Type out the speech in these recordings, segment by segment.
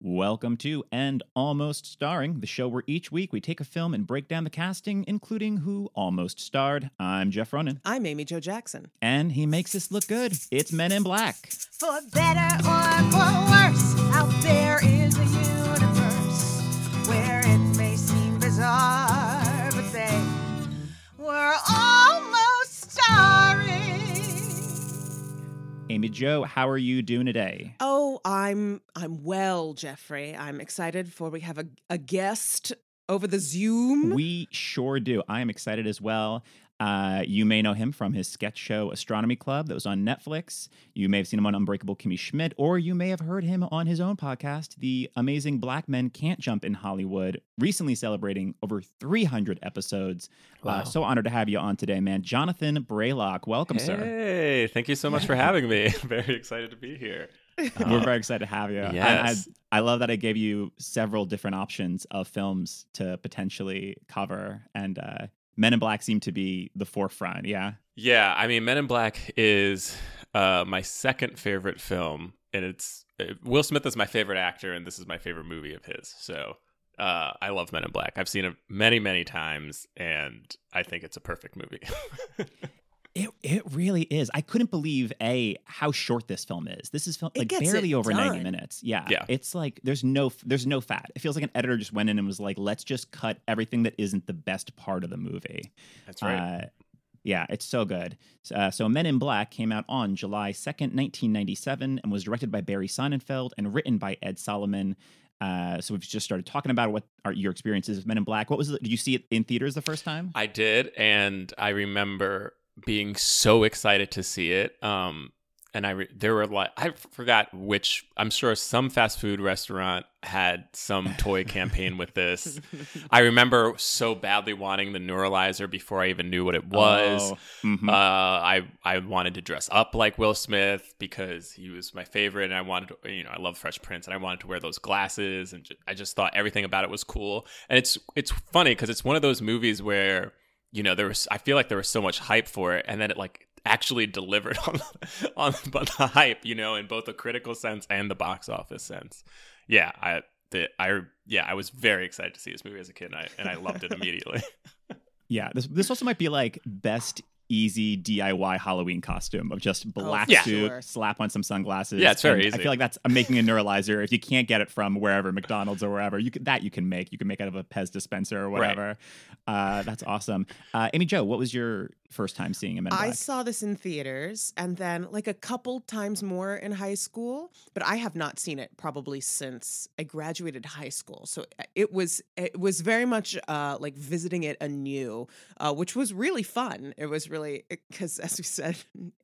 Welcome to And Almost Starring, the show where each week we take a film and break down the casting, including who almost starred. I'm Jeff Ronan. I'm Amy Jo Jackson. And he makes us look good. It's Men in Black. For better or for worse, out there is a universe Amy Joe, how are you doing today? Oh, I'm I'm well, Jeffrey. I'm excited for we have a, a guest over the Zoom. We sure do. I am excited as well. Uh, you may know him from his sketch show Astronomy Club that was on Netflix. You may have seen him on Unbreakable Kimmy Schmidt, or you may have heard him on his own podcast, The Amazing Black Men Can't Jump in Hollywood, recently celebrating over 300 episodes. Wow. Uh, so honored to have you on today, man. Jonathan Braylock, welcome, sir. Hey, thank you so much for having me. Very excited to be here. We're very excited to have you. I- Yes. I, I love that I gave you several different options of films to potentially cover, and uh, Men in Black seem to be the forefront. Yeah. Yeah, I mean, Men in Black is uh, my second favorite film, and it's uh, Will Smith is my favorite actor, and this is my favorite movie of his. So uh, I love Men in Black. I've seen it many, many times, and I think it's a perfect movie. It it really is. I couldn't believe a how short this film is. This is film It like barely it over ninety minutes. Yeah, Yeah. It's like there's no there's no fat. It feels like an editor just went in and was like, let's just cut everything that isn't the best part of the movie. That's right. Uh, yeah, it's so good. Uh, so Men in Black came out on July 2nd, 1997, and was directed by Barry Sonnenfeld and written by Ed Solomon. Uh, so we've just started talking about what are your experiences with Men in Black. What was it? Did you see it in theaters the first time? I did, and I remember being so excited to see it. Um, and I re- there were like I forgot which. I'm sure some fast food restaurant had some toy campaign with this. I remember so badly wanting the neuralizer before I even knew what it was. Oh, mhm. Uh, I I wanted to dress up like Will Smith because he was my favorite, and I wanted to, you know, I love Fresh Prince, and I wanted to wear those glasses, and ju- I just thought everything about it was cool. And it's it's funny because it's one of those movies where you know there was I feel like there was so much hype for it, and then it like actually delivered on on the hype, you know, in both the critical sense and the box office sense. Yeah, I. The, I yeah I was very excited to see this movie as a kid and I, and I loved it immediately. Yeah, this this also might be like best easy DIY Halloween costume of just black Yeah. suit, sure. slap on some sunglasses. Yeah, it's very easy. I feel like that's I'm making a neuralizer. If you can't get it from wherever McDonald's or wherever, you can, that you can make. You can make out of a Pez dispenser or whatever. Uh, that's awesome. Uh, Amy Joe, what was your first time seeing him in I Black? saw this in theaters and then like a couple times more in high school, but I have not seen it probably since I graduated high school. So uh, it was it was very much uh, like visiting it anew, uh, which was really fun. It was really because as we said,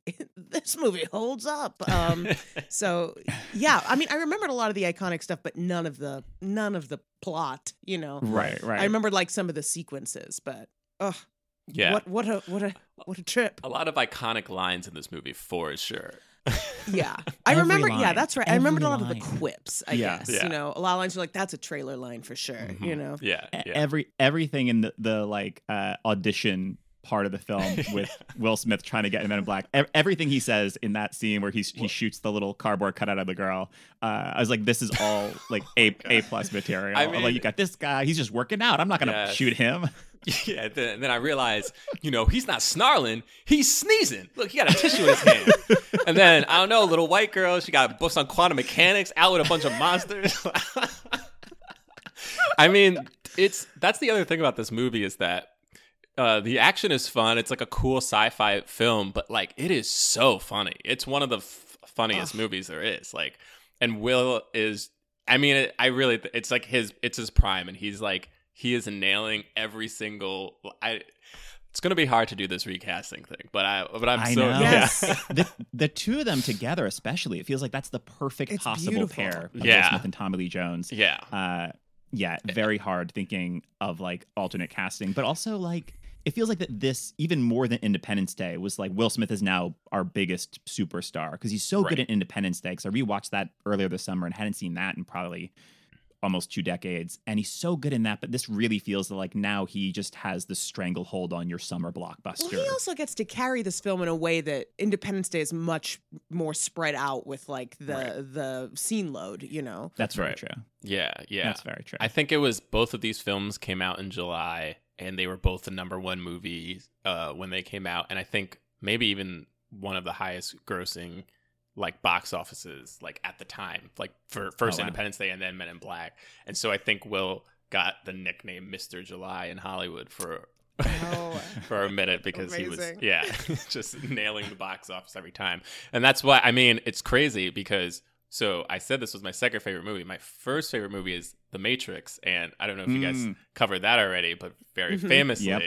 this movie holds up. Um, so yeah, I mean I remembered a lot of the iconic stuff, but none of the none of the plot. You know, right, right. I remembered like some of the sequences, but ugh, yeah, what what a what a what a trip. a lot of iconic lines in this movie for sure. Yeah, I Every remember. Yeah, that's right. I remembered a lot Every of the quips. I Yeah. guess Yeah. you know a lot of lines are like that's a trailer line for sure. You Mhm. know, Yeah, yeah. Every everything in the the like uh, audition part of the film with Will Smith trying to get in Men in Black. ev- Everything he says in that scene where he's, he shoots the little cardboard cutout of the girl. Uh, I was like, this is all like a a plus material. I I'm like you got this guy. He's just working out. I'm not gonna Yes. shoot him. yeah. Then, then I realized, you know, he's not snarling, he's sneezing. Look, he got a tissue in his hand. and then I don't know, little white girl, she got books on quantum mechanics, out with a bunch of monsters. I mean, it's that's the other thing about this movie is that uh, the action is fun. It's like a cool sci-fi film, but like it is so funny. It's one of the f- funniest movies there is. Like, and Will is. I mean, it, I really. It's like his. It's his prime, and he's like he is nailing every single. I. It's gonna be hard to do this recasting thing, but I. But I'm I so know. Yes. yeah. the the two of them together, especially, it feels like that's the perfect It's possible beautiful. pair of Will Yeah. Smith and Tommy Lee Jones. yeah. uh yeah very hard thinking of like alternate casting but also like it feels like that this even more than independence day was like will smith is now our biggest superstar because he's so good Right. at independence day because i rewatched that earlier this summer and hadn't seen that in probably almost two decades, and he's so good in that. But this really feels like now he just has the stranglehold on your summer blockbuster. Well, he also gets to carry this film in a way that Independence Day is much more spread out with like the Right. the scene load. You know, That's very true. Yeah, yeah. That's very true. I think it was both of these films came out in July, and they were both the number one movie uh, when they came out, and I think maybe even one of the highest grossing like box offices like at the time, like for first Oh, wow. Independence Day and then Men in Black, and so I think Will got the nickname Mister July in Hollywood for. Oh. for a minute because he was yeah just nailing the box office every time and that's why i mean it's crazy because so i said this was my second favorite movie my first favorite movie is the matrix and i don't know if you guys Mm. covered that already but very Mhm. famously Yep.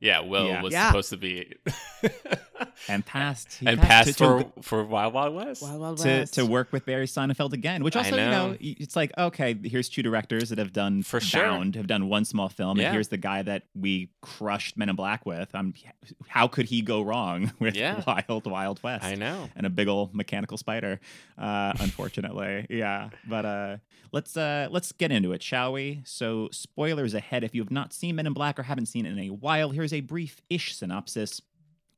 Yeah will Yeah. was Yeah. supposed to be and passed. he and passed to- to- for for wild wild west Wild Wild to, West. to work with Barry Sonnenfeld again, which I also, you know. know, it's like, okay, here's two directors that have done For sure. Have done one small film, Yeah. and here's the guy that we crushed Men in Black with. Um, how could he go wrong with Yeah. Wild Wild West? i know and a big old mechanical spider. Uh, unfortunately, yeah. But uh, let's uh, let's get into it, shall we? So, spoilers ahead. If you have not seen Men in Black or haven't seen it in a while, here's a brief-ish synopsis.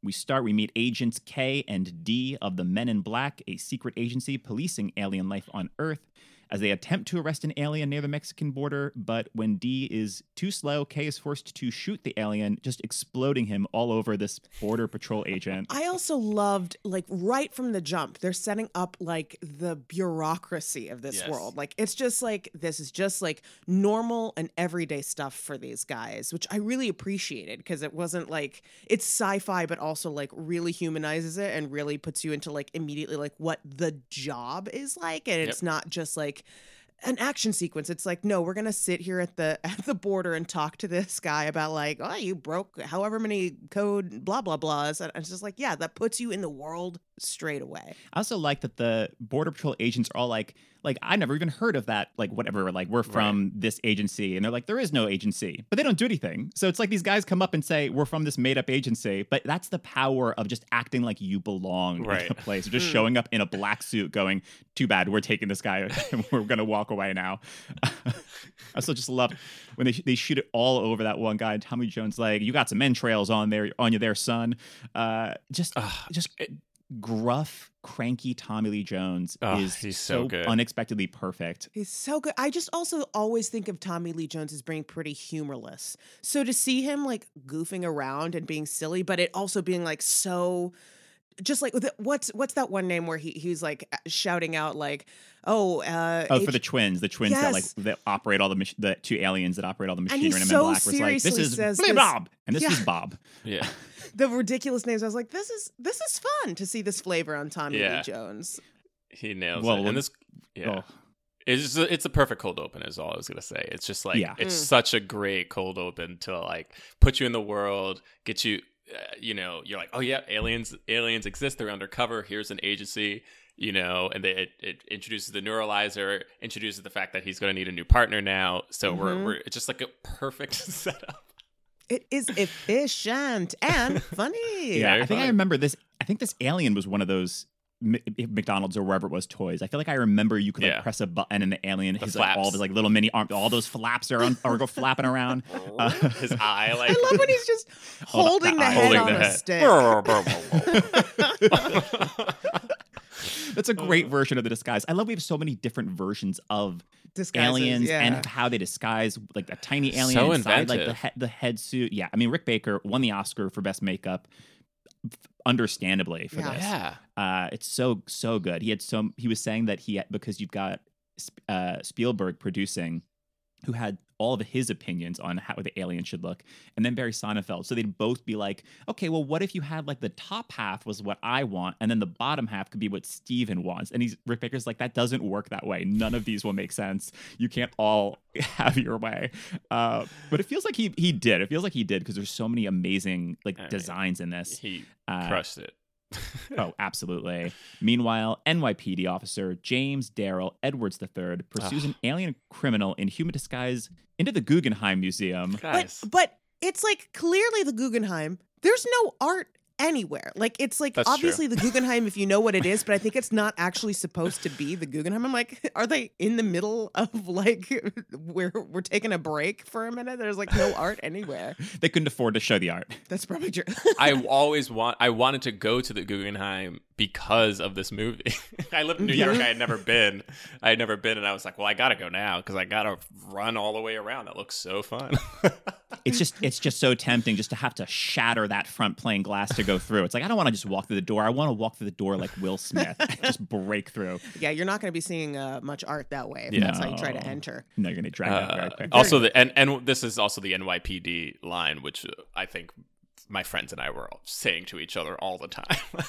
We start. We meet agents K and D of the Men in Black, a secret agency policing alien life on Earth. As they attempt to arrest an alien near the Mexican border, but when D is too slow, K is forced to shoot the alien, just exploding him all over this border patrol agent. I also loved like right from the jump, they're setting up like the bureaucracy of this Yes. world. Like it's just like this is just like normal and everyday stuff for these guys, which I really appreciated because it wasn't like it's sci-fi, but also like really humanizes it and really puts you into like immediately like what the job is like, and it's not just like an action sequence. It's like, no, we're gonna sit here at the at the border and talk to this guy about like, oh, you broke however many code blah blah blahs. And it's just like, yeah, that puts you in the world straight away. I also like that the border patrol agents are all like, like I never even heard of that. Like whatever, like we're from this agency, and they're like, there is no agency, but they don't do anything. So it's like these guys come up and say, we're from this made up agency, but that's the power of just acting like you belong Right. in a place, or just Hmm. showing up in a black suit, going, too bad, we're taking this guy, and we're gonna walk away now. I also just love when they they shoot it all over that one guy. And Tommy Jones like, you got some entrails on there on you there, son. Uh, just Ugh, just gruff, cranky Tommy Lee Jones Ugh, is he's so good. unexpectedly perfect. He's so good. I just also always think of Tommy Lee Jones as being pretty humorless. So to see him like goofing around and being silly, but it also being like so just like what's what's that one name where he he's like shouting out like oh uh Oh, H- for the twins, the twins that like that operate all the mach- the two aliens that operate all the And he machinery in Men so in Black was like, this is Billy this- Bob, and this Yeah. is Bob. yeah the ridiculous names. I was like, this is this is fun to see this flavor on Tommy Yeah. Lee Jones. he nails Well, it and this yeah Oh, It's just a, it's a perfect cold open is all I was gonna say. It's just like Yeah. it's Mm. such a great cold open to like put you in the world, get you, you know, you're like, oh yeah, aliens aliens exist. They're undercover. Here's an agency, you know, and they, it, it introduces the neuralizer, introduces the fact that he's gonna need a new partner now. So we're Mhm. we're it's just like a perfect setup. It is efficient and funny. yeah. very I think I remember this. I think this alien was one of those. M- McDonald's or wherever it was toys. I feel like I remember you could like Yeah. press a button and the alien The his like all of his like little mini arms, all those flaps are on are go flapping around. Uh, His eye, like I love when he's just holding the that eye. head holding on the a head. stick. That's a great version of the disguise. I love we have so many different versions of Disguises, aliens yeah. and how they disguise like a tiny alien So inside like the he- the head suit. Yeah, I mean Rick Baker won the Oscar for best makeup, f- understandably for Yeah. this. yeah, Uh, it's so so good. He had some. He was saying that he because you've got uh, Spielberg producing, who had all of his opinions on how the alien should look, and then Barry Sonnenfeld. So they'd both be like, okay, well, what if you had like the top half was what I want, and then the bottom half could be what Steven wants? And he's Rick Baker's like, that doesn't work that way. None of these will make sense. You can't all have your way. Uh, but it feels like he he did. It feels like he did because there's so many amazing like I mean, designs in this. he Uh, crushed it. Oh, absolutely. Meanwhile, NYPD officer James Darrell Edwards III pursues an alien criminal in human disguise into the Guggenheim Museum. But but it's like clearly the Guggenheim. There's no art anywhere. Like it's like That's true. obviously the Guggenheim if you know what it is, but I think it's not actually supposed to be the Guggenheim. I'm like, are they in the middle of like we're we're taking a break for a minute? There's like no art anywhere. They couldn't afford to show the art. That's probably true. I always want. I wanted to go to the Guggenheim because of this movie. I lived in New York. I had never been. I had never been, and I was like, "Well, I gotta go now because I gotta run all the way around. That looks so fun." It's just it's just so tempting just to have to shatter that front plane glass to go through. It's like I don't want to just walk through the door. I want to walk through the door like Will Smith, just break through. yeah, you're not going to be seeing uh, much art that way if Yeah. that's how you try to enter. No, you're gonna drag that Uh, very quick. also, the and and this is also the NYPD line, which uh, I think my friends and I were all saying to each other all the time.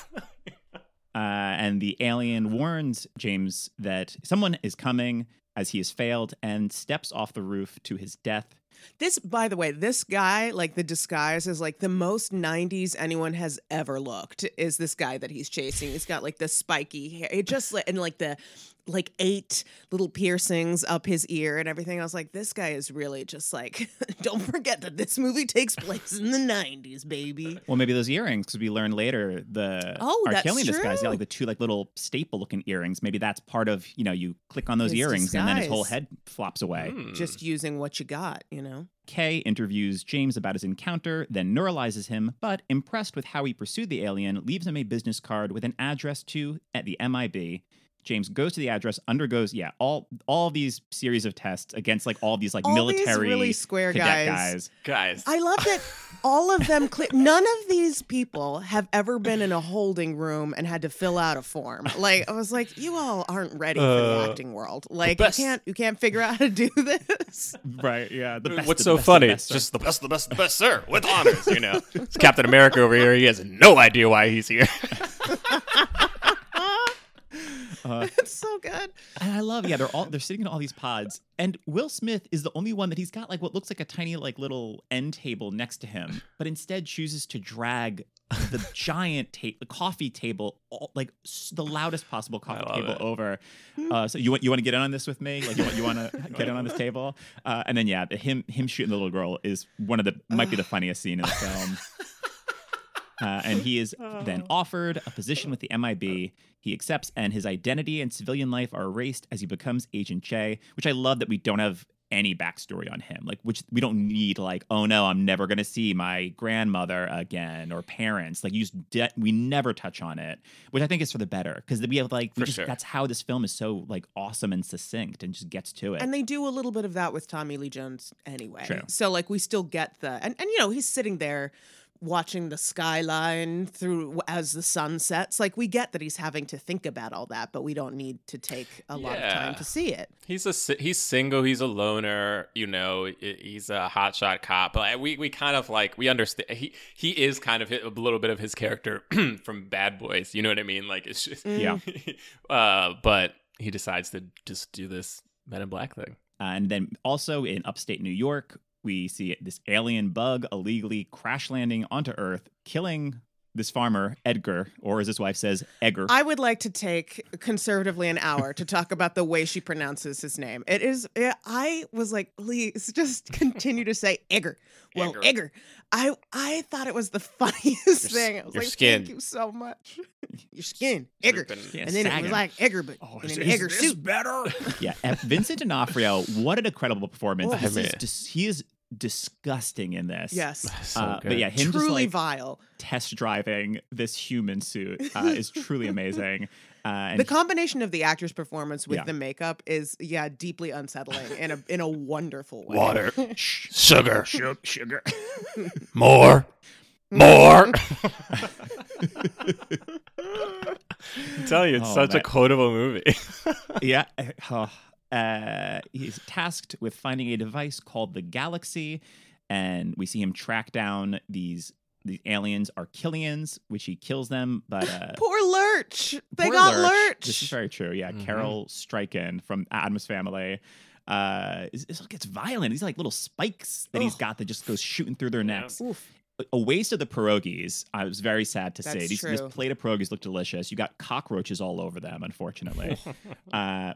Uh, and the alien warns James that someone is coming as he has failed and steps off the roof to his death. This, by the way, this guy, like the disguise is like the most 90s anyone has ever looked is this guy that he's chasing. He's got like the spiky hair. It just and like the, like eight little piercings up his ear and everything. I was like, this guy is really just like, don't forget that this movie takes place in the 90s, baby. Well, maybe those earrings, because we learn later the Oh, are that's killing this guy's true. yeah, like the two like little staple looking earrings. Maybe that's part of you know you click on those His earrings and then his whole head flops away. Hmm. Just using what you got, you know? Kay interviews James about his encounter, then neuralizes him, but impressed with how he pursued the alien, leaves him a business card with an address to at the MIB. James goes to the address, undergoes yeah all all these series of tests against like all these like All these military really square cadet guys. guys. I love that all of them, cle none of these people have ever been in a holding room and had to fill out a form. Like I was like, you all aren't ready for the Uh, acting world. Like best- you can't, you can't figure out how to do this. Right, yeah. The best What's of so best funny? the It's best, just the best, the best, the best, sir, with honors. You know, it's Captain America over here. He has no idea why he's here. Uh, it's so good. And I love, yeah, they're all they're sitting in all these pods, and Will Smith is the only one that he's got like what looks like a tiny like little end table next to him, but instead chooses to drag the giant ta- the coffee table, all, like s- the loudest possible coffee table it. over. Uh, so you want you want to get in on this with me? Like you want you want to get in on this table? Uh, and then yeah, the, him him shooting the little girl is one of the might be the funniest scene in the film. Uh, and he is then offered a position with the MIB. He accepts, and his identity and civilian life are erased as he becomes Agent Jay. Which I love that we don't have any backstory on him. Like, which we don't need. Like, oh no, I'm never going to see my grandmother again or parents. Like, you just de- we never touch on it, which I think is for the better because we have like we just, sure. that's how this film is so like awesome and succinct and just gets to it. And they do a little bit of that with Tommy Lee Jones anyway. True. So like we still get the and and you know he's sitting there watching the skyline through as the sun sets. Like we get that he's having to think about all that, but we don't need to take a lot of time to see it. He's a he's single. He's a loner. You know, he's a hotshot cop. But we we kind of like we understand. He he is kind of a little bit of his character from Bad Boys. You know what I mean? Like it's just Yeah. uh, but he decides to just do this Men in Black thing. Uh, and then also in upstate New York, we see this alien bug illegally crash landing onto Earth, killing this farmer, Edgar, or as his wife says, Egger. I would like to take conservatively an hour to talk about the way she pronounces his name. It is. It, I was like, please just continue to say Egger. Well, Egger. Egger. I I thought it was the funniest Your thing. I was your like, skin. thank you so much. Your skin, Egger. Yeah, and then it was like Egger, but Oh, in is- an is this suit. better? yeah, Vincent D'Onofrio, what an incredible performance. Oh, This is man. he is disgusting in this. Yes. So Uh, good. but yeah, him just Truly like vile. test driving this human suit uh, is truly amazing. Uh, The combination of the actor's performance with Yeah. the makeup is, yeah, deeply unsettling in a in a wonderful way. water, Shh, sugar, sugar, sugar. more, more. I'm telling you, it's Oh, such a quotable movie. yeah. uh, uh, he's tasked with finding a device called the Galaxy, and we see him track down these these aliens Arquillians, which he kills them. But uh, Poor Lurch. They poor got Lurch- Lurch. This is very true. Yeah, Mhm. Carel Struycken from Addams Family. Uh, this this gets violent. These are like little spikes that he's got that just goes shooting through their necks. Oof. a waste of the pierogies. I was very sad to say. That's These, this plate of pierogies look delicious. You got cockroaches all over them, unfortunately. uh,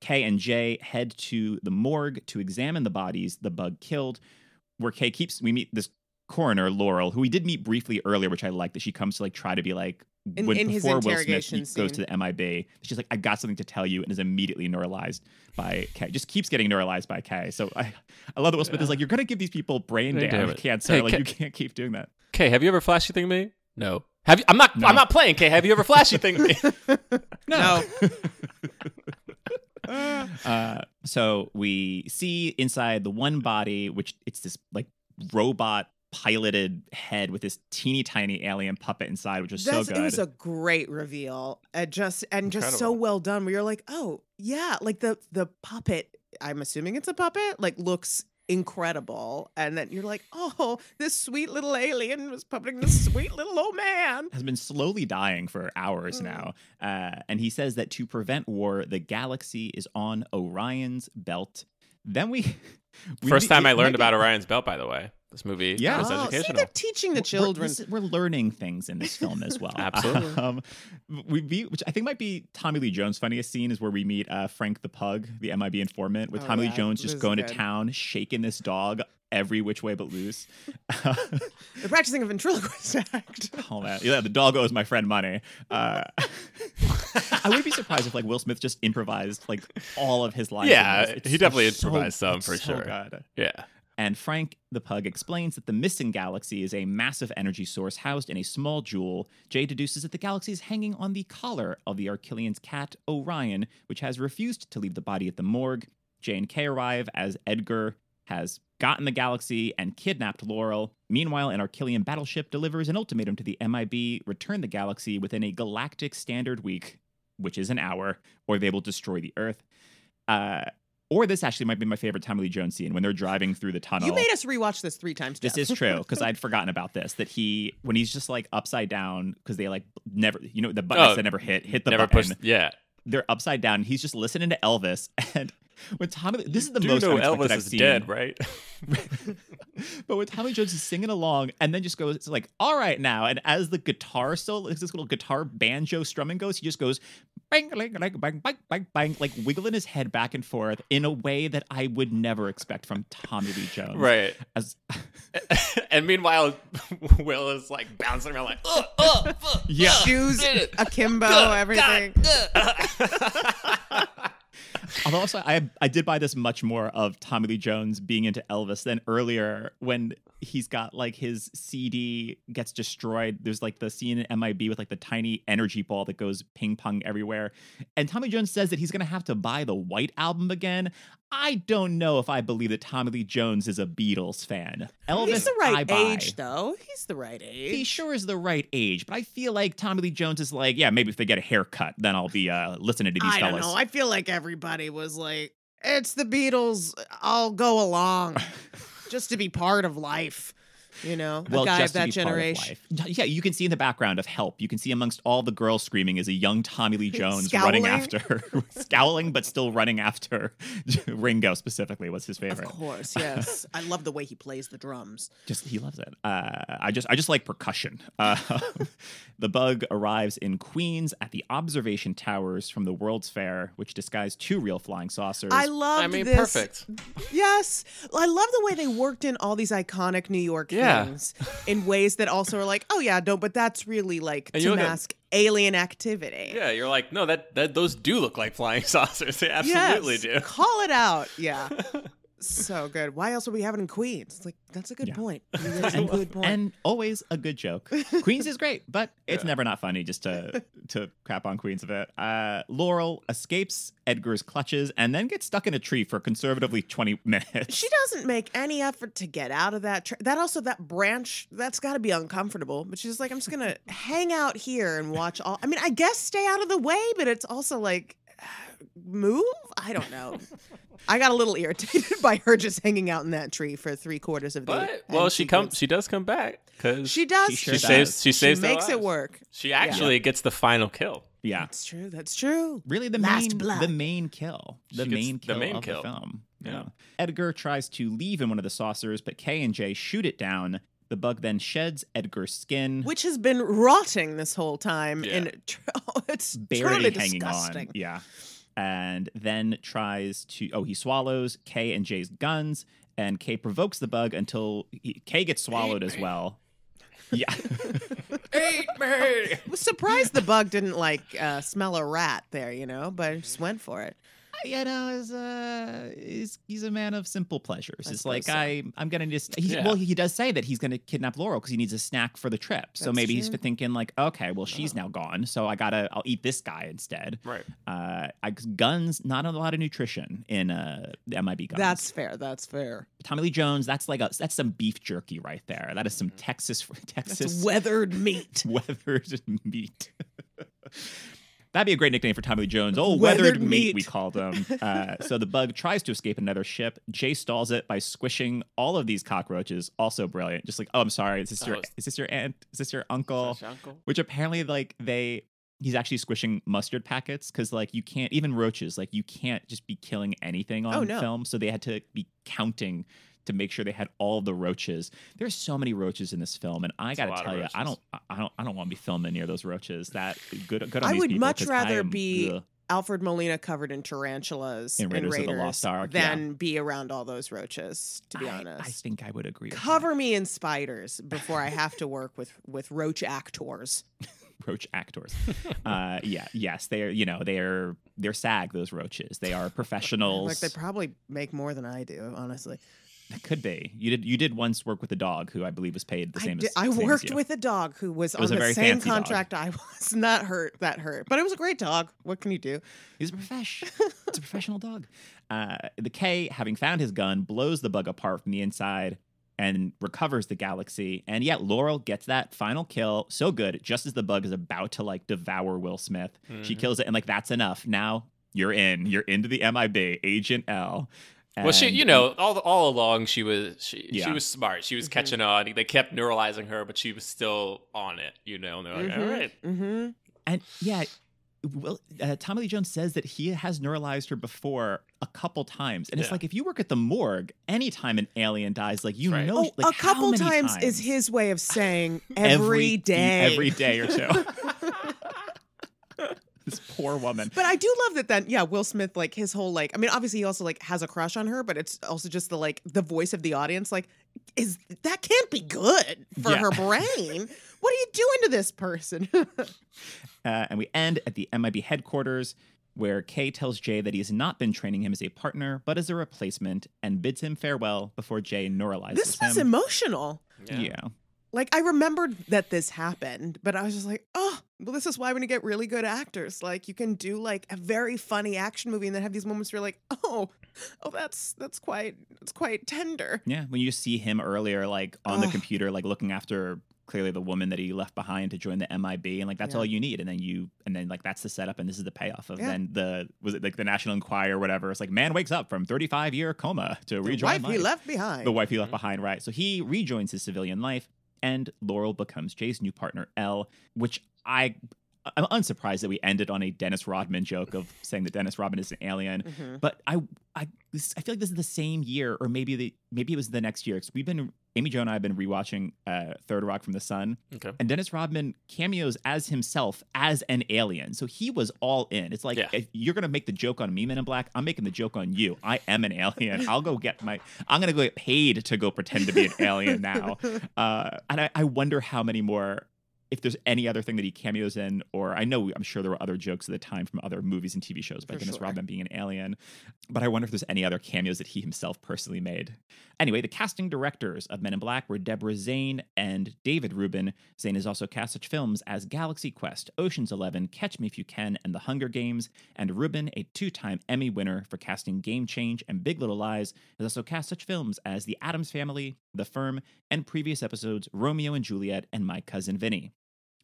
Kay and Jay head to the morgue to examine the bodies the bug killed. Where Kay keeps, we meet this coroner Laurel, who we did meet briefly earlier, which I like that she comes to like try to be like In- when in his before Will Smith interrogation goes to the MIB, she's like, "I got something to tell you," and is immediately neuralized by Kay. Just keeps getting neuralized by Kay. So I, I love that Will Smith is like, "You're gonna give these people brain Brain damage, damage. cancer. Hey, like Kay- you can't keep doing that." Okay, have you ever flashy thing me? No. Have you? I'm not. No. I'm not playing. Okay, have you ever flashy thing me? No. Uh, so we see inside the one body, which it's this like robot piloted head with this teeny tiny alien puppet inside, which was so good. It was a great reveal, uh, just and just so well done. Where you're like, oh yeah, like the the puppet. I'm assuming it's a puppet. Like looks incredible, and then you're like, oh, this sweet little alien was puppeting this sweet little old man. has been slowly dying for hours Mm. now. Uh, and he says that to prevent war, the galaxy is on Orion's belt. Then we. we First time I it might learned be- about Orion's belt, by the way. This movie Yeah. was Oh, see, educational. they're teaching the We're- we're- children. this- We're, learning things in this film as well. Absolutely. Um, we meet, which I think might be Tommy Lee Jones' funniest scene is where we meet uh, Frank the Pug, the MIB informant, with Oh, Tommy yeah, Lee Jones just is going to town, shaking this dog every which way but loose. They're practicing a ventriloquist act. oh man, yeah, the dog owes my friend money. Uh, I would be surprised if like Will Smith just improvised like all of his lines. Yeah, he definitely so- improvised some for so sure. good. yeah. And Frank the Pug explains that the missing galaxy is a massive energy source housed in a small jewel. Jay deduces that the galaxy is hanging on the collar of the Arquillian's cat, Orion, which has refused to leave the body at the morgue. Jay and Kay arrive as Edgar has gotten the galaxy and kidnapped Laurel. Meanwhile, an Arquillian battleship delivers an ultimatum to the MIB return the galaxy within a galactic standard week, which is an hour, or they will destroy the Earth. Uh, or this actually might be my favorite Tommy Lee Jones scene when they're driving through the tunnel. You made us rewatch this three times. This is true because I'd forgotten about this. That he, when he's just like upside down, because they like never, you know, the buttons Oh, that never hit, hit the Never button. pushed. Yeah. They're upside down. He's just listening to Elvis, and when Tommy, this is the Do most know Elvis I've is seen. dead, right? but when Tommy Jones is singing along, and then just goes, it's like, all right now, and as the guitar solo, this little guitar banjo strumming goes, he just goes, bang, bang, bang, bang, bang, bang, bang, like wiggling his head back and forth in a way that I would never expect from Tommy Lee Jones. right. As, and meanwhile, Will is like bouncing around like, uh, uh, uh, Yeah. uh, shoes, akimbo, Uh, everything. uh. Although also I I did buy this much more of Tommy Lee Jones being into Elvis than earlier when he's got like his CD gets destroyed. There's like the scene in MIB with like the tiny energy ball that goes ping pong everywhere. And Tommy Jones says that he's gonna have to buy the White Album again. I don't know if I believe that Tommy Lee Jones is a Beatles fan. Elvis, He's the I right age, though. He's the right age. He sure is the right age, but I feel like Tommy Lee Jones is like, yeah, maybe if they get a haircut, then I'll be uh, listening to these I fellas. don't know. I feel like everybody was like, "It's the Beatles. I'll go along, just to be part of life." You know, a well, guy of that be part of generation. Yeah, you can see in the background of Help. You can see amongst all the girls screaming is a young Tommy Lee Jones running Scowling? after, scowling, but still running after Ringo. Specifically, was his favorite. Of course, yes. I love the way he plays the drums. Just he loves it. Uh, I just I just like percussion. Uh, the bug arrives in Queens at the observation towers from the World's Fair, which disguise two real flying saucers. I love. I mean, this. perfect. Yes, I love the way they worked in all these iconic New York Yeah. Things in ways that also are like, oh yeah, no, but that's really like And to at- mask alien activity. Yeah, you're like, no, that, that those do look like flying saucers. They absolutely yes, do. Call it out. Yeah. so good. Why else would we have it in Queens? It's like that's a good Yeah. point. You a good point. and always a good joke. Queens is great, but it's Yeah. never not funny just to to crap on Queens a bit. Uh, Laurel escapes Edgar's clutches and then gets stuck in a tree for conservatively twenty minutes. she doesn't make any effort to get out of that. Tr- that also that branch that's got to be uncomfortable. But she's like, I'm just gonna hang out here and watch all. I mean, I guess stay out of the way, but it's also like move. I don't know. I got a little irritated by her just hanging out in that tree for three quarters of the. But well, she comes. She does come back because She does. She sure she does. saves. She She saves. their makes it work. She actually gets the final kill. yeah, That's true. That's true. really the Last main blood. the main kill, the She gets main the main of kill. the film. Yeah. Edgar tries to leave in one of the saucers, but K and J shoot it down. The bug then sheds Edgar's skin, Which has been rotting this whole time, Yeah. and tr- oh, it's barely truly hanging disgusting. on. Yeah. And then tries to oh, he swallows K and J's guns and K provokes the bug until he, Kay gets swallowed as well. Yeah. Eat me. I was surprised the bug didn't like uh, smell a rat there, you know, but I just went for it. You know, is uh, is he's a man of simple pleasures. I it's like so. I, I'm gonna just. He, Yeah. Well, he does say that he's gonna kidnap Laurel because he needs a snack for the trip. So That's maybe he's thinking like, okay, well, she's Oh. now gone, so I gotta, I'll eat this guy instead. Right. Uh, I, guns, not a lot of nutrition in uh the MIB guns. That's fair. That's fair. Tommy Lee Jones. That's like a, that's some beef jerky right there. That is some Texas, That's Texas weathered meat. weathered meat. That'd be a great nickname for Tommy Lee Jones. Oh, Weathered weathered, meat. meat. we called him. Uh, so the bug tries to escape another ship. Jay stalls it by squishing all of these cockroaches. Also brilliant. Just like, oh, I'm sorry. Is this your Oh, is this your aunt? Is this your uncle? Such uncle. Which apparently, like they, he's actually squishing mustard packets because like you can't even roaches. Like you can't just be killing anything on Oh, no. film. So they had to be counting to make sure they had all the roaches. There's so many roaches in this film, and I a gotta tell you, I don't, I don't, I don't want to be filming near those roaches. That good, good on I these would people, much 'cause I rather am- be ugh. Alfred Molina covered in tarantulas In and Raiders Raiders of the Lost Ark, yeah. than be around all those roaches. To be I- honest, I think I would agree. with cover me in spiders before I have to work with with roach actors. roach actors. uh, yeah, yes, they're you know they're they're SAG those roaches. They are professionals. Like they probably make more than I do, honestly. That could be. You did you did once work with a dog who I believe was paid the I, same did- as I same as worked you. with a dog who was, was on a the very same fancy dog. contract I was. Not hurt that hurt, but it was a great dog. What can you do? He's a professional. it's a professional dog. Uh, the K, having found his gun, blows the bug apart from the inside and recovers the galaxy. And yet Laurel gets that final kill so good, just as the bug is about to like devour Will Smith. She Mhm. kills it, and like that's enough. Now you're in. You're into the MIB, Agent L. Well, she, you know, all all along she was she Yeah. she was smart. She was Mhm. catching on. They kept neuralizing her, but she was still on it. You know, and they're like, all right, Mm-hmm. And yeah, well, uh, Tommy Lee Jones says that he has neuralized her before a couple times, and it's like if you work at the morgue, anytime an alien dies, like you Right. know, Oh, like, a couple how many times, times is his way of saying Every every d- day. every day or two. this poor woman. But I do love that. Then yeah, Will Smith like his whole like. I mean, obviously he also like has a crush on her, but it's also just the like the voice of the audience. Like, is that can't be good for Yeah. her brain? what are you doing to this person? Uh, and we end at the MIB headquarters, where Kay tells Jay that he has not been training him as a partner, but as a replacement, and bids him farewell before Jay neuralizes this was him. emotional. yeah. Like I remembered that this happened, but I was just like, oh, well, this is why when you get really good actors, like you can do like a very funny action movie and then have these moments where you're like, oh, oh, that's that's quite it's quite tender. Yeah, when you see him earlier, like on the computer, like looking after clearly the woman that he left behind to join the MIB, and like that's Yeah. all you need, and then you, and then like that's the setup, and this is the payoff of Yeah. then the was it like the National Enquirer or whatever? It's like man wakes up from 35 year coma to rejoin. The rejoin wife he left behind. the wife he left mm. behind, right? So he rejoins his civilian life, and Laurel becomes Jay's new partner, L, which I. I'm unsurprised that we ended on a Dennis Rodman joke of saying that Dennis Rodman is an alien. Mhm. But I, I, this, I feel like this is the same year, or maybe the maybe it was the next year. Because we've been Amy Jo and I have been rewatching uh, Third Rock from the Sun, okay. and Dennis Rodman cameos as himself as an alien. So he was all in. It's like Yeah. if you're gonna make the joke on me, Men in Black, I'm making the joke on you. I am an alien. I'll go get my. I'm gonna go get paid to go pretend to be an alien now. Uh, and I, I wonder how many more. If there's any other thing that he cameos in, or I know I'm sure there were other jokes at the time from other movies and TV shows by For Dennis sure. Rodman being an alien, but I wonder if there's any other cameos that he himself personally made. Anyway, the casting directors of Men in Black were Debra Zane and David Rubin. Zane has also cast such films as Galaxy Quest, Ocean's Eleven, Catch Me If You Can, and The Hunger Games. And Rubin, a two time Emmy winner for casting Game Change and Big Little Lies, has also cast such films as The Addams Family, The Firm, and previous episodes Romeo and Juliet and My Cousin Vinny.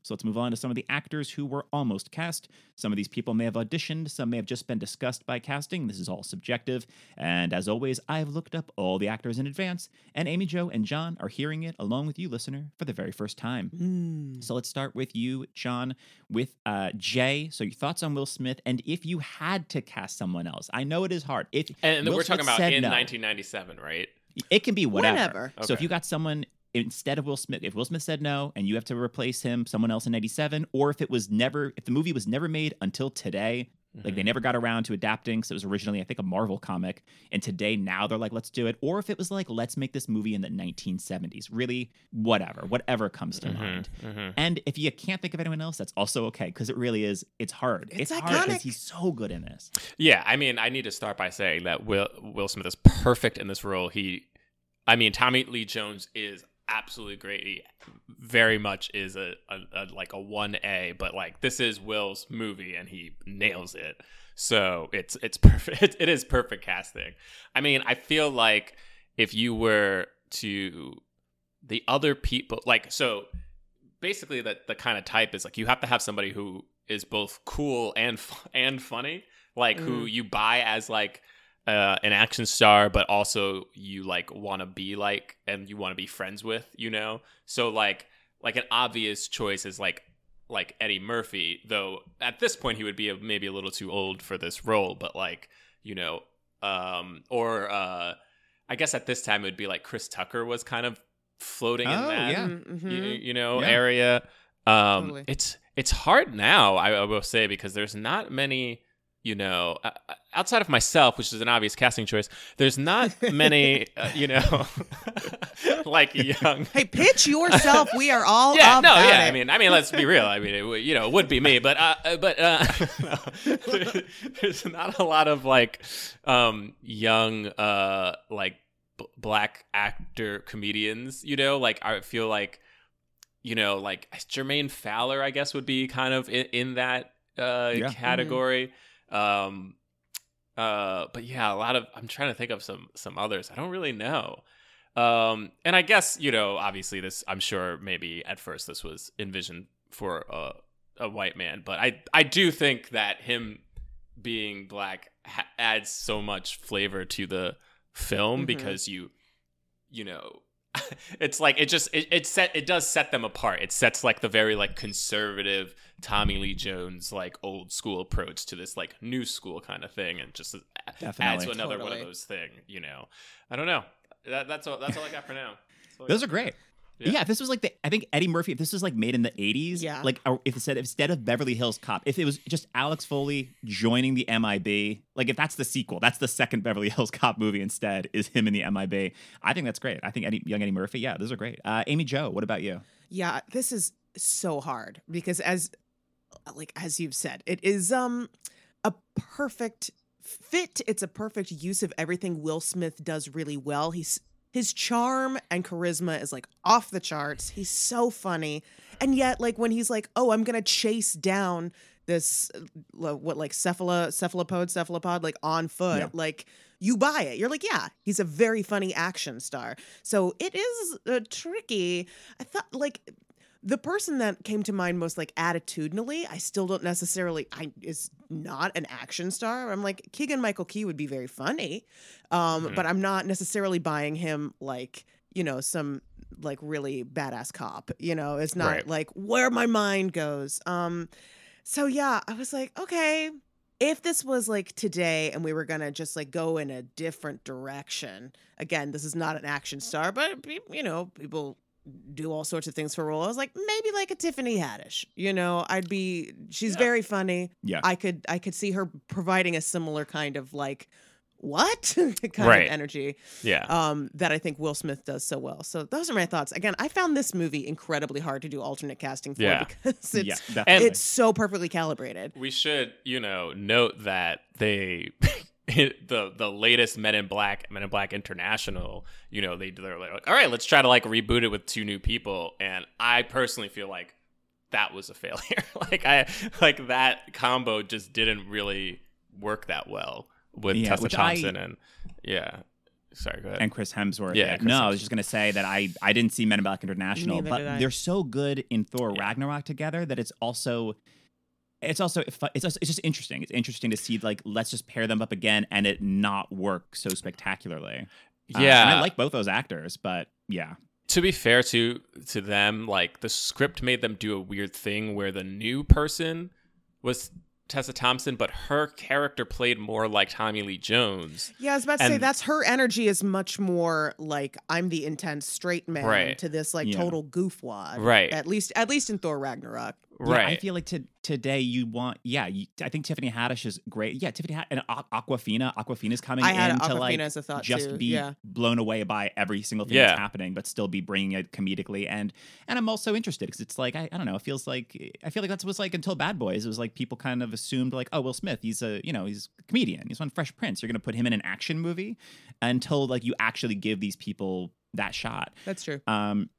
So let's move on to some of the actors who were almost cast. Some of these people may have auditioned, some may have just been discussed by casting. This is all subjective. And as always, I've looked up all the actors in advance, and Amy Joe and John are hearing it along with you, listener, for the very first time. Mm. So let's start with you, John, with uh, Jay. So your thoughts on Will Smith, and if you had to cast someone else, I know it is hard. If And Will we're talking about in no, 1997, right? It can be whatever. Whenever. So if you got someone instead of Will Smith, if Will Smith said no and you have to replace him, someone else in '97, or if it was never, if the movie was never made until today, Like they never got around to adapting because it was originally, I think, a Marvel comic. And today, now they're like, let's do it. Or if it was like, let's make this movie in the 1970s. Really, whatever, whatever comes to Mhm, mind. mhm. And if you can't think of anyone else, that's also okay because it really is. It's hard. It's hard because iconic. he's so good in this. Yeah, I mean, I need to start by saying that Will Will Smith is perfect in this role. He, I mean, Tommy Lee Jones is absolutely great. He very much is a, a, a like a one A, but like this is Will's movie and he nails it. So it's it's perfect. It, it is perfect casting. I mean, I feel like if you were to the other people, like so, basically that the kind of type is like you have to have somebody who is both cool and and funny like who mm-hmm. you buy as like uh, an action star but also you like want to be like and you want to be friends with you know so like like an obvious choice is like like Eddie Murphy though at this point he would be a, maybe a little too old for this role but like you know um or uh I guess at this time it would be like Chris Tucker was kind of floating in Oh, that yeah. Mhm. you, you know Yeah. area um Totally. it's it's hard now I, I will say because there's not many you know outside of myself which is an obvious casting choice there's not many uh, you know like young Hey, pitch yourself. We are all yeah, no, yeah. it. I mean, I mean, let's be real. I mean, it, would- you know, it would be me, but uh, uh, but uh, no. There- there's not a lot of like um young uh like b- black actor comedians. You know, like I feel like you know, like Jermaine Fowler, I guess, would be kind of in, in that uh Yeah. category. Um, uh, but yeah, a lot of I'm trying to think of some some others. I don't really know. Um, and I guess you know, obviously, this I'm sure maybe at first this was envisioned for a, a white man, but I I do think that him being black ha- adds so much flavor to the film Mhm. because you you know it's like it just it, it set it does set them apart. It sets like the very like conservative tommy lee jones like old school approach to this like new school kind of thing and just adds to another one of those thing you know? I don't know. That, that's all that's all i got for now. That's Those are great. Yeah. Yeah. if this was like the, I think Eddie Murphy, if this was like made in the 80s, Yeah. like if it said instead of Beverly Hills Cop, if it was just Axel Foley joining the MIB, like if that's the sequel, that's the second Beverly Hills Cop movie instead, is him in the MIB. I think that's great. I think Eddie, young Eddie Murphy, yeah, those are great. Uh, Amy Joe, what about you? Yeah, this is so hard because as like as you've said, it is um a perfect fit. It's a perfect use of everything Will Smith does really well. He's his charm and charisma is like off the charts. He's so funny. And yet like when he's like, "Oh, I'm going to chase down this uh, what like cephala cephalopod cephalopod like on foot." Yeah. Like you buy it. You're like, "Yeah, he's a very funny action star." So it is uh, tricky. I thought like the person that came to mind most like attitudinally, I still don't necessarily I is not an action star. I'm like Keegan Michael Key would be very funny. Um, Mhm. but I'm not necessarily buying him like, you know, some like really badass cop. You know, it's not Right. like where my mind goes. Um so yeah, I was like, okay, if this was like today and we were gonna just like go in a different direction, again, this is not an action star, but you know, people do all sorts of things for a role. I was like, maybe like a Tiffany Haddish. You know, I'd be she's Yeah. very funny. Yeah. I could I could see her providing a similar kind of like what kind Right. of energy yeah um, that I think Will Smith does so well. So those are my thoughts. Again, I found this movie incredibly hard to do alternate casting for Yeah. because it's yeah, it's so perfectly calibrated. we should you know note that they the the latest men in black men in black international you know they they're like all right let's try to like reboot it with two new people and i personally feel like that was a failure like i like that combo just didn't really work that well with Yeah, tessa which I- thompson and yeah sorry go ahead and Chris Hemsworth. Yeah, Chris no, I was just gonna say that I I didn't see Men in Black International, Neither but they're so good in Thor Yeah. Ragnarok together that it's also. It's also it's also, it's just interesting. It's interesting to see like let's just pair them up again and it not work so spectacularly. Uh, yeah and I like both those actors, but yeah, to be fair to to them, like the script made them do a weird thing where the new person was Tessa Thompson, but her character played more like Tommy Lee Jones. Yeah, I was about to say that's her energy is much more like I'm the intense straight man Right. to this like Yeah. total goofwad. Right. At least at least in Thor Ragnarok. Yeah, I feel like to, today you want, yeah, you, I think Tiffany Haddish is great. Yeah, Tiffany Haddish and Aqu- Awkwafina. Awkwafina's coming I had in to like as a thought just too. be yeah. blown away by every single thing Yeah. that's happening, but still be bringing it comedically. And and I'm also interested because it's like I, I don't know, it feels like I feel like that's what it was like until Bad Boys. It was like people kind of assumed like, oh, Will Smith, he's a you know he's a comedian, he's on Fresh Prince. You're gonna put him in an action movie until like you actually give these people that shot. That's true. Um,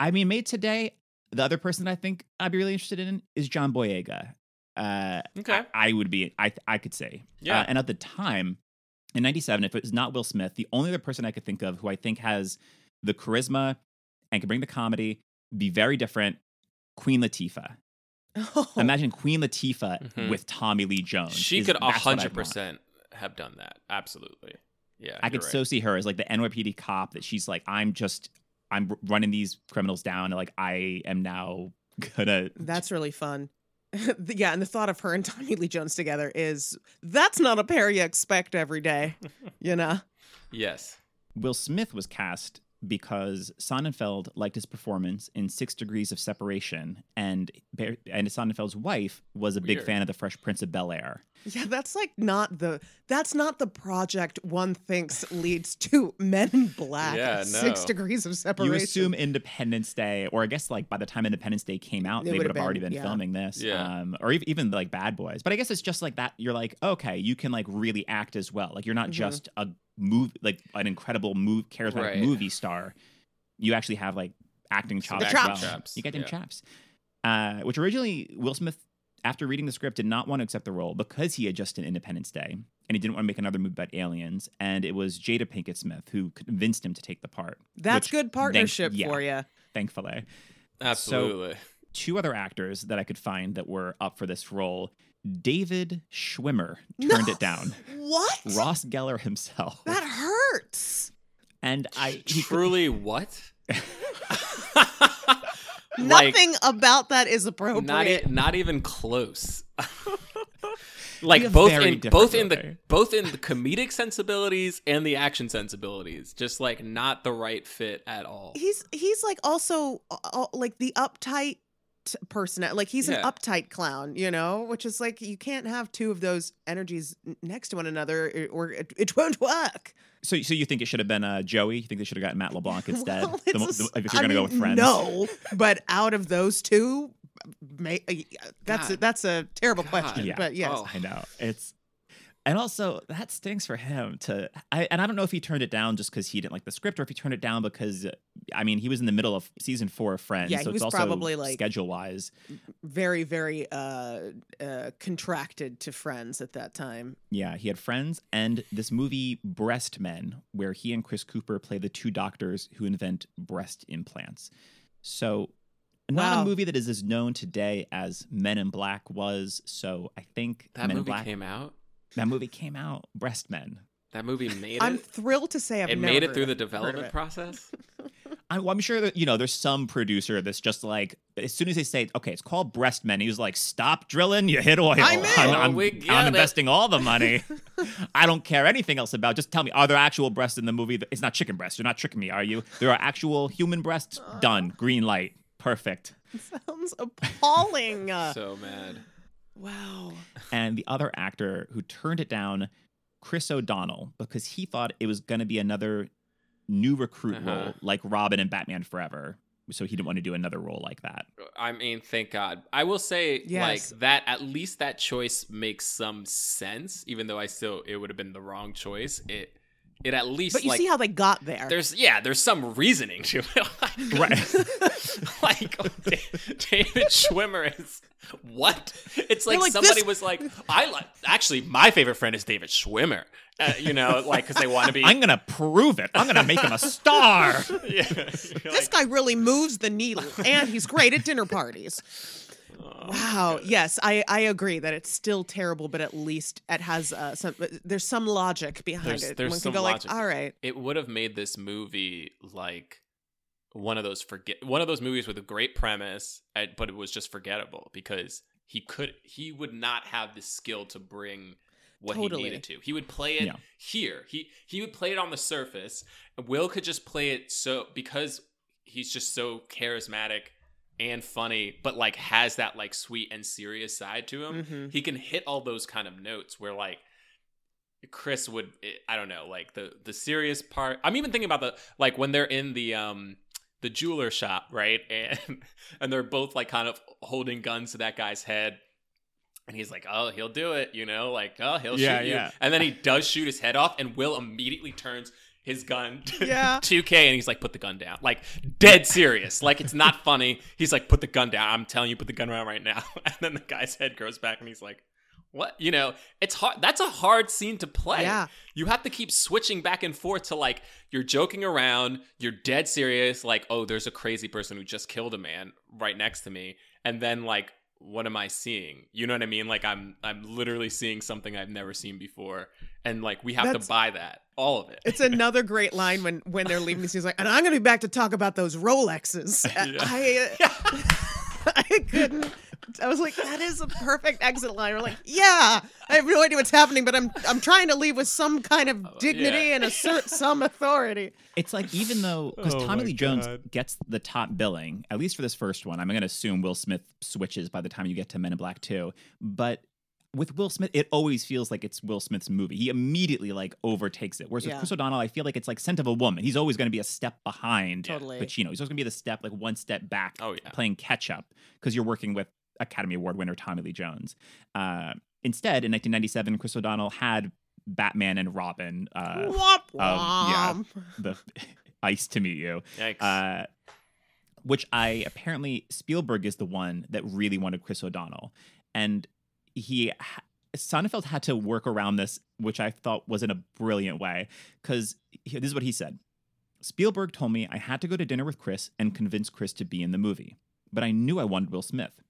I mean, made today. The other person I think I'd be really interested in is John Boyega. Uh, Okay. I, I would be. I I could say. Yeah. Uh, and at the time, in '97, if it was not Will Smith, the only other person I could think of who I think has the charisma and can bring the comedy, be very different, Queen Latifah. Oh, Imagine Queen Latifah Mhm. with Tommy Lee Jones. She is- could hundred percent have done that. Absolutely. Yeah. I could right. so see her as like the NYPD cop that she's like, I'm just, I'm running these criminals down, and like I am now gonna. That's really fun. yeah, and the thought of her and Tommy Lee Jones together is that's not a pair you expect every day. You know? Yes. Will Smith was cast because Sonnenfeld liked his performance in Six Degrees of Separation, and and Sonnenfeld's wife was a big fan of the Fresh Prince of Bel Air. Yeah, that's like not the that's not the project one thinks leads to Men in Black. Yeah, no. Six degrees of separation. You assume Independence Day, or I guess like by the time Independence Day came out, It they would've would have already been- been yeah. filming this, Yeah. um, or ev- even like Bad Boys. But I guess it's just like that. You're like, okay, you can like really act as well. Like you're not Mhm. just a move, like an incredible move, charismatic Right. movie star. You actually have like acting chops. as chops. well. Chops, You get them yeah. chops. Uh, which originally Will Smith, after reading the script, did not want to accept the role because he had just done Independence Day and he didn't want to make another movie about aliens. And it was Jada Pinkett Smith who convinced him to take the part. That's good partnership yeah. for you. Thankfully Absolutely. two other actors that I could find that were up for this role. David Schwimmer No. turned it down. What? Ross Geller himself. That hurts. and I he, Truly, what? like, Nothing about that is appropriate. not e- not even close. like both in different both in the movie. both in the comedic sensibilities and the action sensibilities, just like not the right fit at all. he's he's like also uh, uh, like the uptight person like he's an uptight clown you know which is like you can't have two of those energies next to one another or it, it won't work so so you think it should have been uh, Joey? You think they should have gotten Matt LeBlanc instead? Well, The the- if you're I gonna go with Friends, no but out of those two may, uh, that's a, that's a terrible God. question Yeah. but yes Oh. I know it's. And also, that stinks for him to. I, and I don't know if he turned it down just because he didn't like the script, or if he turned it down because, I mean, he was in the middle of season four of Friends, Yeah, so he it's was also probably, like- schedule wise. very very uh, uh contracted to friends at that time Yeah, he had friends and this movie Breast Men, where he and Chris Cooper play the two doctors who invent breast implants. So, not Wow. a movie that is as known today as Men in Black was. So, I think that Men in movie Black. came out. That movie came out. Breast Men. That movie made it. i'm thrilled to say i've It never made it through of- the development process. I, well, I'm sure that you know there's some producer that's just like as soon as they say okay, it's called Breast Men, he was like, "Stop drilling, you hit oil. I'm in. I'm, Oh, I'm- we I'm investing all the money. I don't care anything else about. Just tell me, are there actual breasts in the movie? It's not chicken breasts. You're not tricking me, are you? There are actual human breasts. Done. Green light. Perfect. sounds appalling Uh, so mad. Wow And the other actor who turned it down, Chris O'Donnell, because he thought it was going to be another new recruit Uh-huh. role like Robin and Batman Forever. So he didn't want to do another role like that. I mean, thank God. I will say, Yes. like that. At least that choice makes some sense, even though I still it would have been the wrong choice. It it at least but you like see how they got there there's yeah there's some reasoning to it. Like, Right. like Da- David Schwimmer is what? It's like, like, somebody this- was like, I like actually my favorite friend is David Schwimmer. Uh, you know, like because they want to be. I'm going to prove it. I'm going to make him a star. yeah, this guy really moves the needle and he's great at dinner parties wow. Yes. I i agree that it's still terrible but at least it has uh, some there's some logic behind There's- it. there's one some can go logic. like all right it would have made this movie like one of those forget one of those movies with a great premise uh, but it was just forgettable because he could he would not have the skill to bring what Totally. he needed to. He would play it Yeah. here. He he would play it on the surface. Will could just play it so because he's just so charismatic and funny, but like has that like sweet and serious side to him. Mhm. He can hit all those kind of notes where like Chris would eh, I don't know, like the the serious part. I'm even thinking about the like when they're in the um the jeweler shop, right? And and they're both like kind of holding guns to that guy's head. And he's like, "Oh, he'll do it," you know, like, "Oh, he'll Yeah, shoot you." yeah. And then he does shoot his head off, and Will immediately turns his gun to Yeah. 2K, and he's like, "Put the gun down," like dead serious, like it's not funny. He's like, "Put the gun down." I'm telling you, put the gun down right now. And then the guy's head grows back, and he's like, "What?" You know, it's hard. That's a hard scene to play. Yeah. You have to keep switching back and forth to like you're joking around, you're dead serious, like, "Oh, there's a crazy person who just killed a man right next to me," and then like what am I seeing? You know what I mean? Like I'm I'm literally seeing something I've never seen before. And like we have That's- to buy that. All of it. It's another great line when when they're leaving. He's like, and I'm going to be back to talk about those Rolexes. Yeah. I, uh, I couldn't. I was like, that is a perfect exit line. We're like, yeah, I have no idea what's happening, but I'm I'm trying to leave with some kind of oh, dignity yeah. and assert some authority. It's like even though because Oh Tommy my Lee Jones gets the top billing, at least for this first one. I'm going to assume Will Smith switches by the time you get to Men in Black 2. But with Will Smith, it always feels like it's Will Smith's movie. He immediately like overtakes it. Whereas Yeah. with Chris O'Donnell, I feel like it's like Scent of a Woman. He's always going to be a step behind Totally. Pacino. He's always going to be the step like one step back, Oh yeah. playing catch up because you're working with Academy Award winner Tommy Lee Jones. Uh, instead, in 1997, Chris O'Donnell had Batman and Robin. Uh, Womp yeah. the ice to meet you. Yikes. Uh, which I apparently Spielberg is the one that really wanted Chris O'Donnell, and he ha- Sonnenfeld had to work around this, which I thought was in a brilliant way. Because this is what he said: Spielberg told me I had to go to dinner with Chris and convince Chris to be in the movie, but I knew I wanted Will Smith.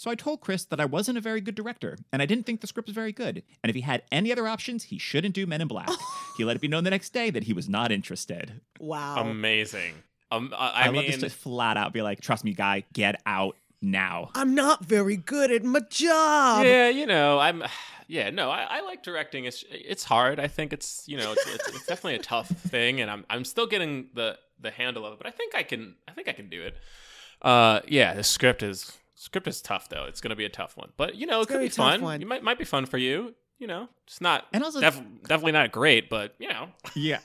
So I told Chris that I wasn't a very good director, and I didn't think the script was very good. And if he had any other options, he shouldn't do Men in Black. he let it be known the next day that he was not interested. Wow. Amazing. Um, I, I, I, love mean, this to flat out be like, trust me, guy, get out now. I'm not very good at my job. yeah, you know, I'm. Yeah, no, I, I like directing. It's it's hard. I think it's you know it's, it's, it's definitely a tough thing, and I'm I'm still getting the the handle of it. But I think I can I think I can do it. Uh, yeah, the script is script is tough though. It's gonna be a tough one, but you know it could be be fun. one. It might might be fun for you. You know, it's not And also- def- definitely not great, but you know, Yeah.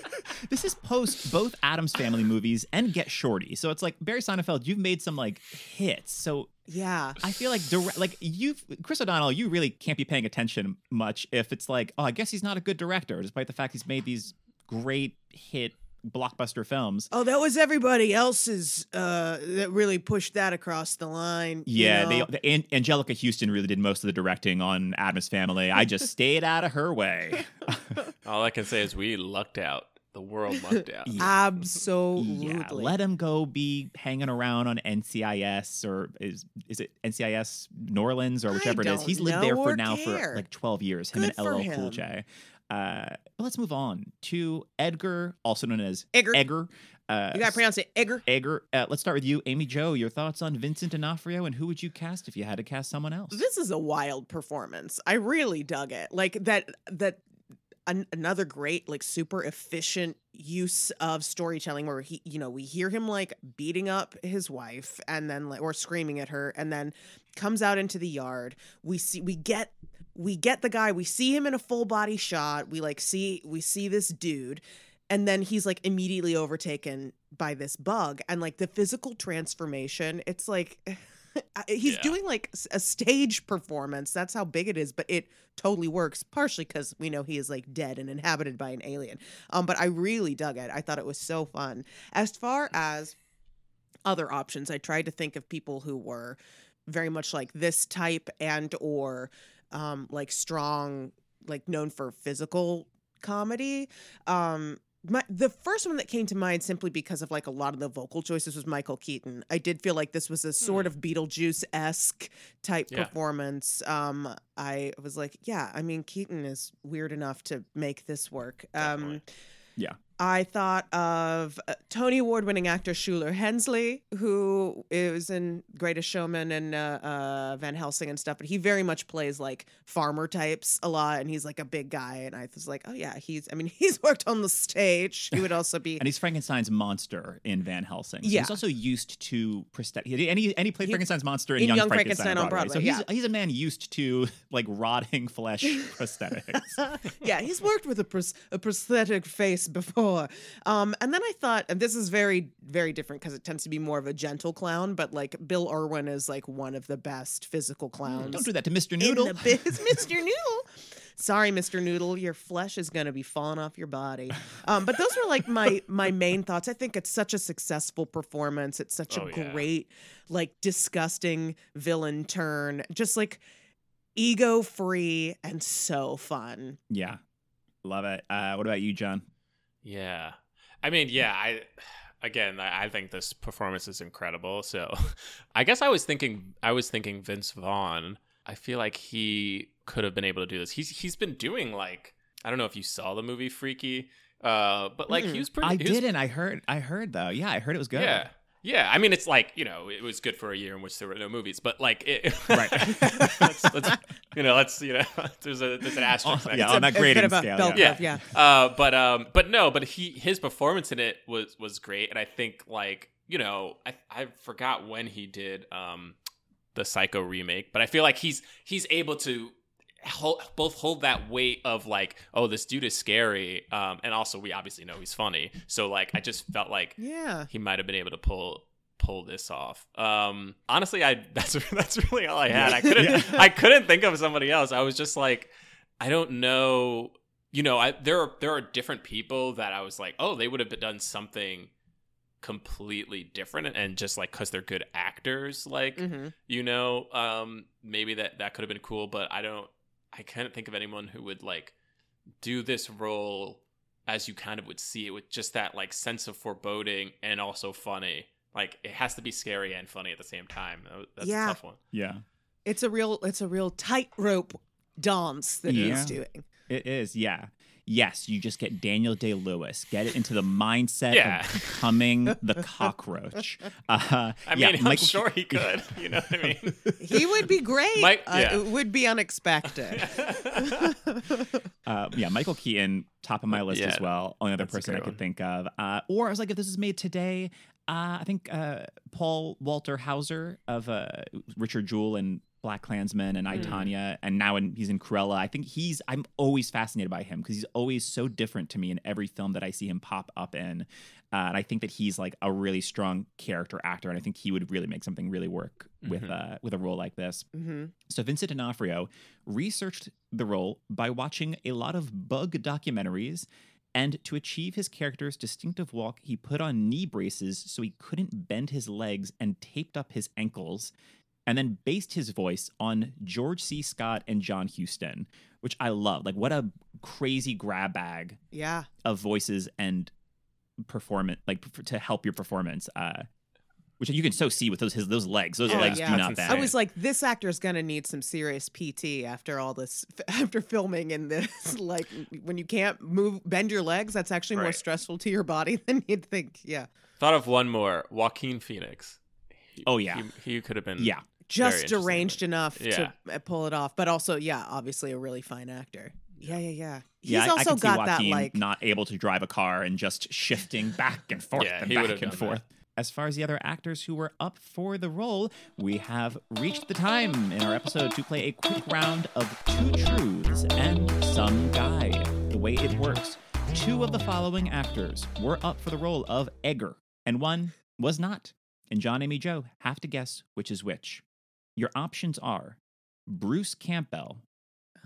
this is post both Addams Family movies and Get Shorty. So it's like, Barry Sonnenfeld, you've made some like hits. So Yeah. I feel like direct, like you, Chris O'Donnell, you really can't be paying attention much if it's like, oh, I guess he's not a good director, despite the fact he's made these great hit blockbuster films. Oh, that was everybody else's uh, that really pushed that across the line. you Yeah, know? they, the, An- Anjelica Huston really did most of the directing on Addams Family. I just stayed out of her way. all I can say is we lucked out. The world lucked out. Yeah. Absolutely. Yeah, let him go be hanging around on NCIS or is is it NCIS New Orleans or whichever it is. He's lived there for now care. for like 12 years. Him Good and for LL Cool. J. Uh, let's move on to Edgar, also known as Edgar. Edgar. Uh, You gotta pronounce it Edgar. Edgar. Uh, let's start with you, Amy Joe. Your thoughts on Vincent D'Onofrio and who would you cast if you had to cast someone else? This is a wild performance. I really dug it. Like that. That an, another great, like super efficient use of storytelling, where he, you know, we hear him like beating up his wife, and then like or screaming at her, and then comes out into the yard. We see, we get. We get the guy. We see him in a full body shot. We like see we see this dude, and then he's like immediately overtaken by this bug and like the physical transformation it's like he's Yeah. doing like a stage performance that's how big it is but it totally works partially because we know he is like dead and inhabited by an alien um but i really dug it i thought it was so fun as far as other options i tried to think of people who were very much like this type and or um like strong like known for physical comedy um my, the first one that came to mind simply because of like a lot of the vocal choices was Michael Keaton. I did feel like this was a sort of Beetlejuice esque type Yeah. performance. Um, I was like, yeah, I mean Keaton is weird enough to make this work. Um, Yeah. I thought of uh, Tony Award winning actor Shuler Hensley, who is in Greatest Showman and uh, uh, Van Helsing and stuff, but he very much plays like farmer types a lot, and he's like a big guy. And I was like, oh yeah, he's. I mean, he's worked on the stage. He would also be. And he's Frankenstein's monster in Van Helsing. So Yeah. He's also used to prosthetic. And he, and he played He- Frankenstein's monster in, in Young, Young Frankenstein, Frankenstein on Broadway. So Broadway, he's, he's a man used to like rotting flesh prosthetics. yeah, he's worked with a, pros- a prosthetic face before. Um, and then I thought, and this is very, very different because it tends to be more of a gentle clown, but like Bill Irwin is like one of the best physical clowns. Don't do that to Mr. in Noodle. the biz, Mr. Noodle. Sorry, Mr. Noodle, your flesh is going to be falling off your body. Um, but those were like my my main thoughts. I think it's such a successful performance. It's such Oh, a yeah. great, like disgusting villain turn. Just like ego free and so fun. yeah, love it. Uh, what about you, John? Yeah. I mean, yeah, I again, I, think this performance is incredible. So, I guess I was thinking I was thinking Vince Vaughn. I feel like he could have been able to do this. He's he's been doing like I don't know if you saw the movie Freaky, uh, but like he was pretty I he was- didn't. I heard. I heard though. Yeah, I heard it was good. Yeah. Yeah, I mean, it's like you know, it was good for a year in which there were no movies, but like, it, Right. let's, let's, you know, let's you know, there's a there's an asterisk. Oh, yeah, to on that a bit grading of scale. bell yeah. curve, yeah. Uh, but um, but no, but he his performance in it was was great, and I think like you know, I I forgot when he did um the Psycho remake, but I feel like he's he's able to hold, both hold that weight of like, oh, this dude is scary, um, and also we obviously know he's funny, so like I just felt like Yeah. he might have been able to pull pull this off. Um honestly I that's that's really all I had. I couldn't Yeah. I couldn't think of somebody else. I was just like I don't know, you know, I there are there are different people that I was like, "Oh, they would have done something completely different and just like cuz they're good actors like, hmm you know, um maybe that that could have been cool, but I don't I can't think of anyone who would like do this role as you kind of would see it with just that like sense of foreboding and also funny. Like it has to be scary and funny at the same time. That's Yeah. a tough one. Yeah, It's a real it's a real tightrope dance that Yeah. he's doing. it is. Yeah. Yes, you just get Daniel Day Lewis. Get it into the mindset Yeah. of becoming the cockroach. Uh, I yeah, mean, I'm Michael- sure he could. You know what I mean? He would be great. Mike- Uh, it would be unexpected. Uh, yeah, Michael Keaton, top of my list Yeah, as well. Only other that's person I great could one. think of. Uh, or I was like, if this is made today, uh, I think uh, Paul Walter Hauser of uh, Richard Jewell and BlacKkKlansman and I Mm. Tonya, and now in, he's in Cruella. I think he's. I'm always fascinated by him because he's always so different to me in every film that I see him pop up in. Uh, and I think that he's like a really strong character actor, and I think he would really make something really work with Mhm. uh, with a role like this. hmm So Vincent D'Onofrio researched the role by watching a lot of bug documentaries, and to achieve his character's distinctive walk, he put on knee braces so he couldn't bend his legs and taped up his ankles, and then based his voice on George C. Scott and John Huston, which I love. Like what a crazy grab bag Yeah. of voices and performance, like to help your performance. Uh, which you can so see with those his those legs. Those Oh, legs yeah. do not insane. bend. I was like, this actor's gonna need some serious PT after all this, after filming in this. like, when you can't move, bend your legs, that's actually more stressful to your body than you'd think. Yeah, Thought of one more. Joaquin Phoenix. He- Oh, yeah. He, he could have been. yeah. Just deranged enough Yeah. to uh, pull it off, but also, yeah, obviously a really fine actor. Yeah, yeah, yeah. He's Yeah, I- I, also can see got that like not able to drive a car and just shifting back and forth Yeah, and back and forth. As far as the other actors who were up for the role, we have reached the time in our episode to play a quick round of two truths and some guy. The way it works, two of the following actors were up for the role of Edgar, and one was not. And John, Amy, Joe have to guess which is which. Your options are Bruce Campbell,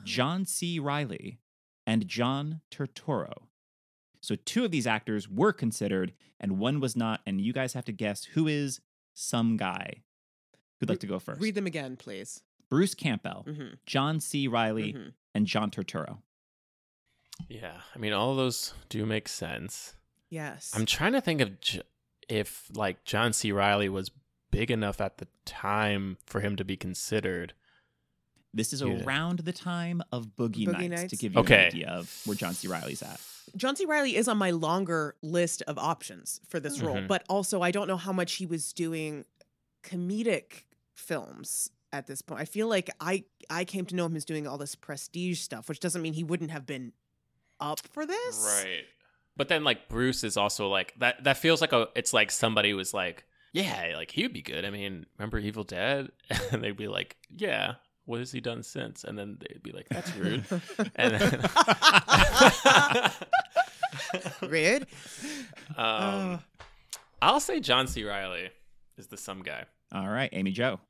John C. Reilly, and John Turturro. So two of these actors were considered, and one was not. And you guys have to guess who is some guy. Who'd like to go first? read them again, please. Bruce Campbell, hmm John C. Reilly, hmm and John Turturro. Yeah. I mean, all of those do make sense. Yes. I'm trying to think of J- if like John C. Reilly was big enough at the time for him to be considered. This is Yeah. around the time of Boogie, Boogie Nights, to give you Okay. an idea of where John C. Reilly's at. John C. Reilly is on my longer list of options for this role, Mhm. but also I don't know how much he was doing comedic films at this point. I feel like I I came to know him as doing all this prestige stuff, which doesn't mean he wouldn't have been up for this. Right. But then like Bruce is also like that that feels like a it's like somebody was like, Yeah, like he would be good. I mean, remember Evil Dead? And they'd be like, Yeah, what has he done since? And then they'd be like, That's rude. and then Rude. um, Uh, I'll say John C. Reilly is the some guy. All right, Amy Joe.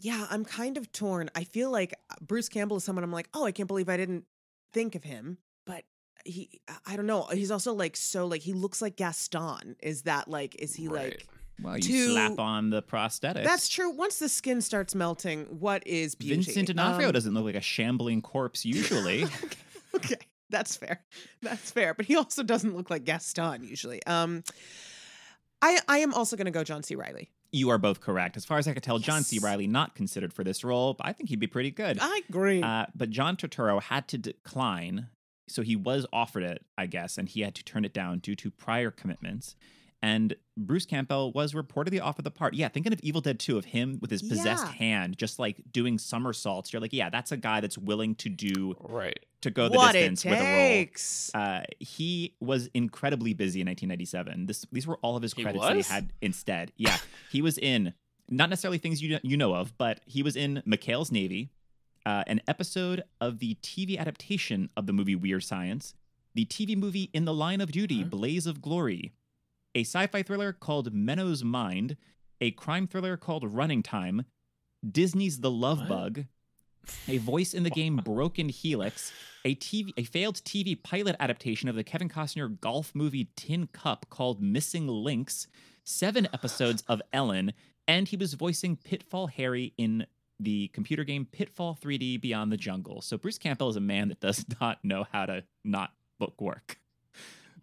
yeah, I'm kind of torn. I feel like uh, Bruce Campbell is someone I'm like, oh, I can't believe I didn't think of him. But he, I- I don't know. He's also like so like he looks like Gaston. Is that like is he Right. like? Well, you To- slap on the prosthetics. That's true. Once the skin starts melting, what is beauty? Vincent D'Onofrio Um, doesn't look like a shambling corpse usually. okay, that's fair. That's fair. But he also doesn't look like Gaston usually. Um, I I am also going to go John C. Reilly. you are both correct. As far as I could tell, John C. Reilly not considered for this role, but I think he'd be pretty good. I agree. Uh, but John Turturro had to decline, so he was offered it, I guess, and he had to turn it down due to prior commitments. And Bruce Campbell was reportedly offered the part. Yeah, thinking of Evil Dead 2 of him with his possessed Yeah. hand, just like doing somersaults. You're like, yeah, that's a guy that's willing to do Right. to go the what it distance with a role. Uh, he was incredibly busy in 1997. This these were all of his He credits that he had instead. Yeah, he was in not necessarily things you you know of, but he was in McHale's Navy, uh, an episode of the TV adaptation of the movie Weird Science, the TV movie In the Line of Duty, Huh? Blaze of Glory, a sci-fi thriller called Menno's Mind, a crime thriller called Running Time, Disney's The Love What? Bug, a voice in the game Broken Helix, a TV a failed TV pilot adaptation of the Kevin Costner golf movie Tin Cup called Missing Links, seven episodes of Ellen, and he was voicing Pitfall Harry in the computer game Pitfall 3D Beyond the Jungle. So Bruce Campbell is a man that does not know how to not book work.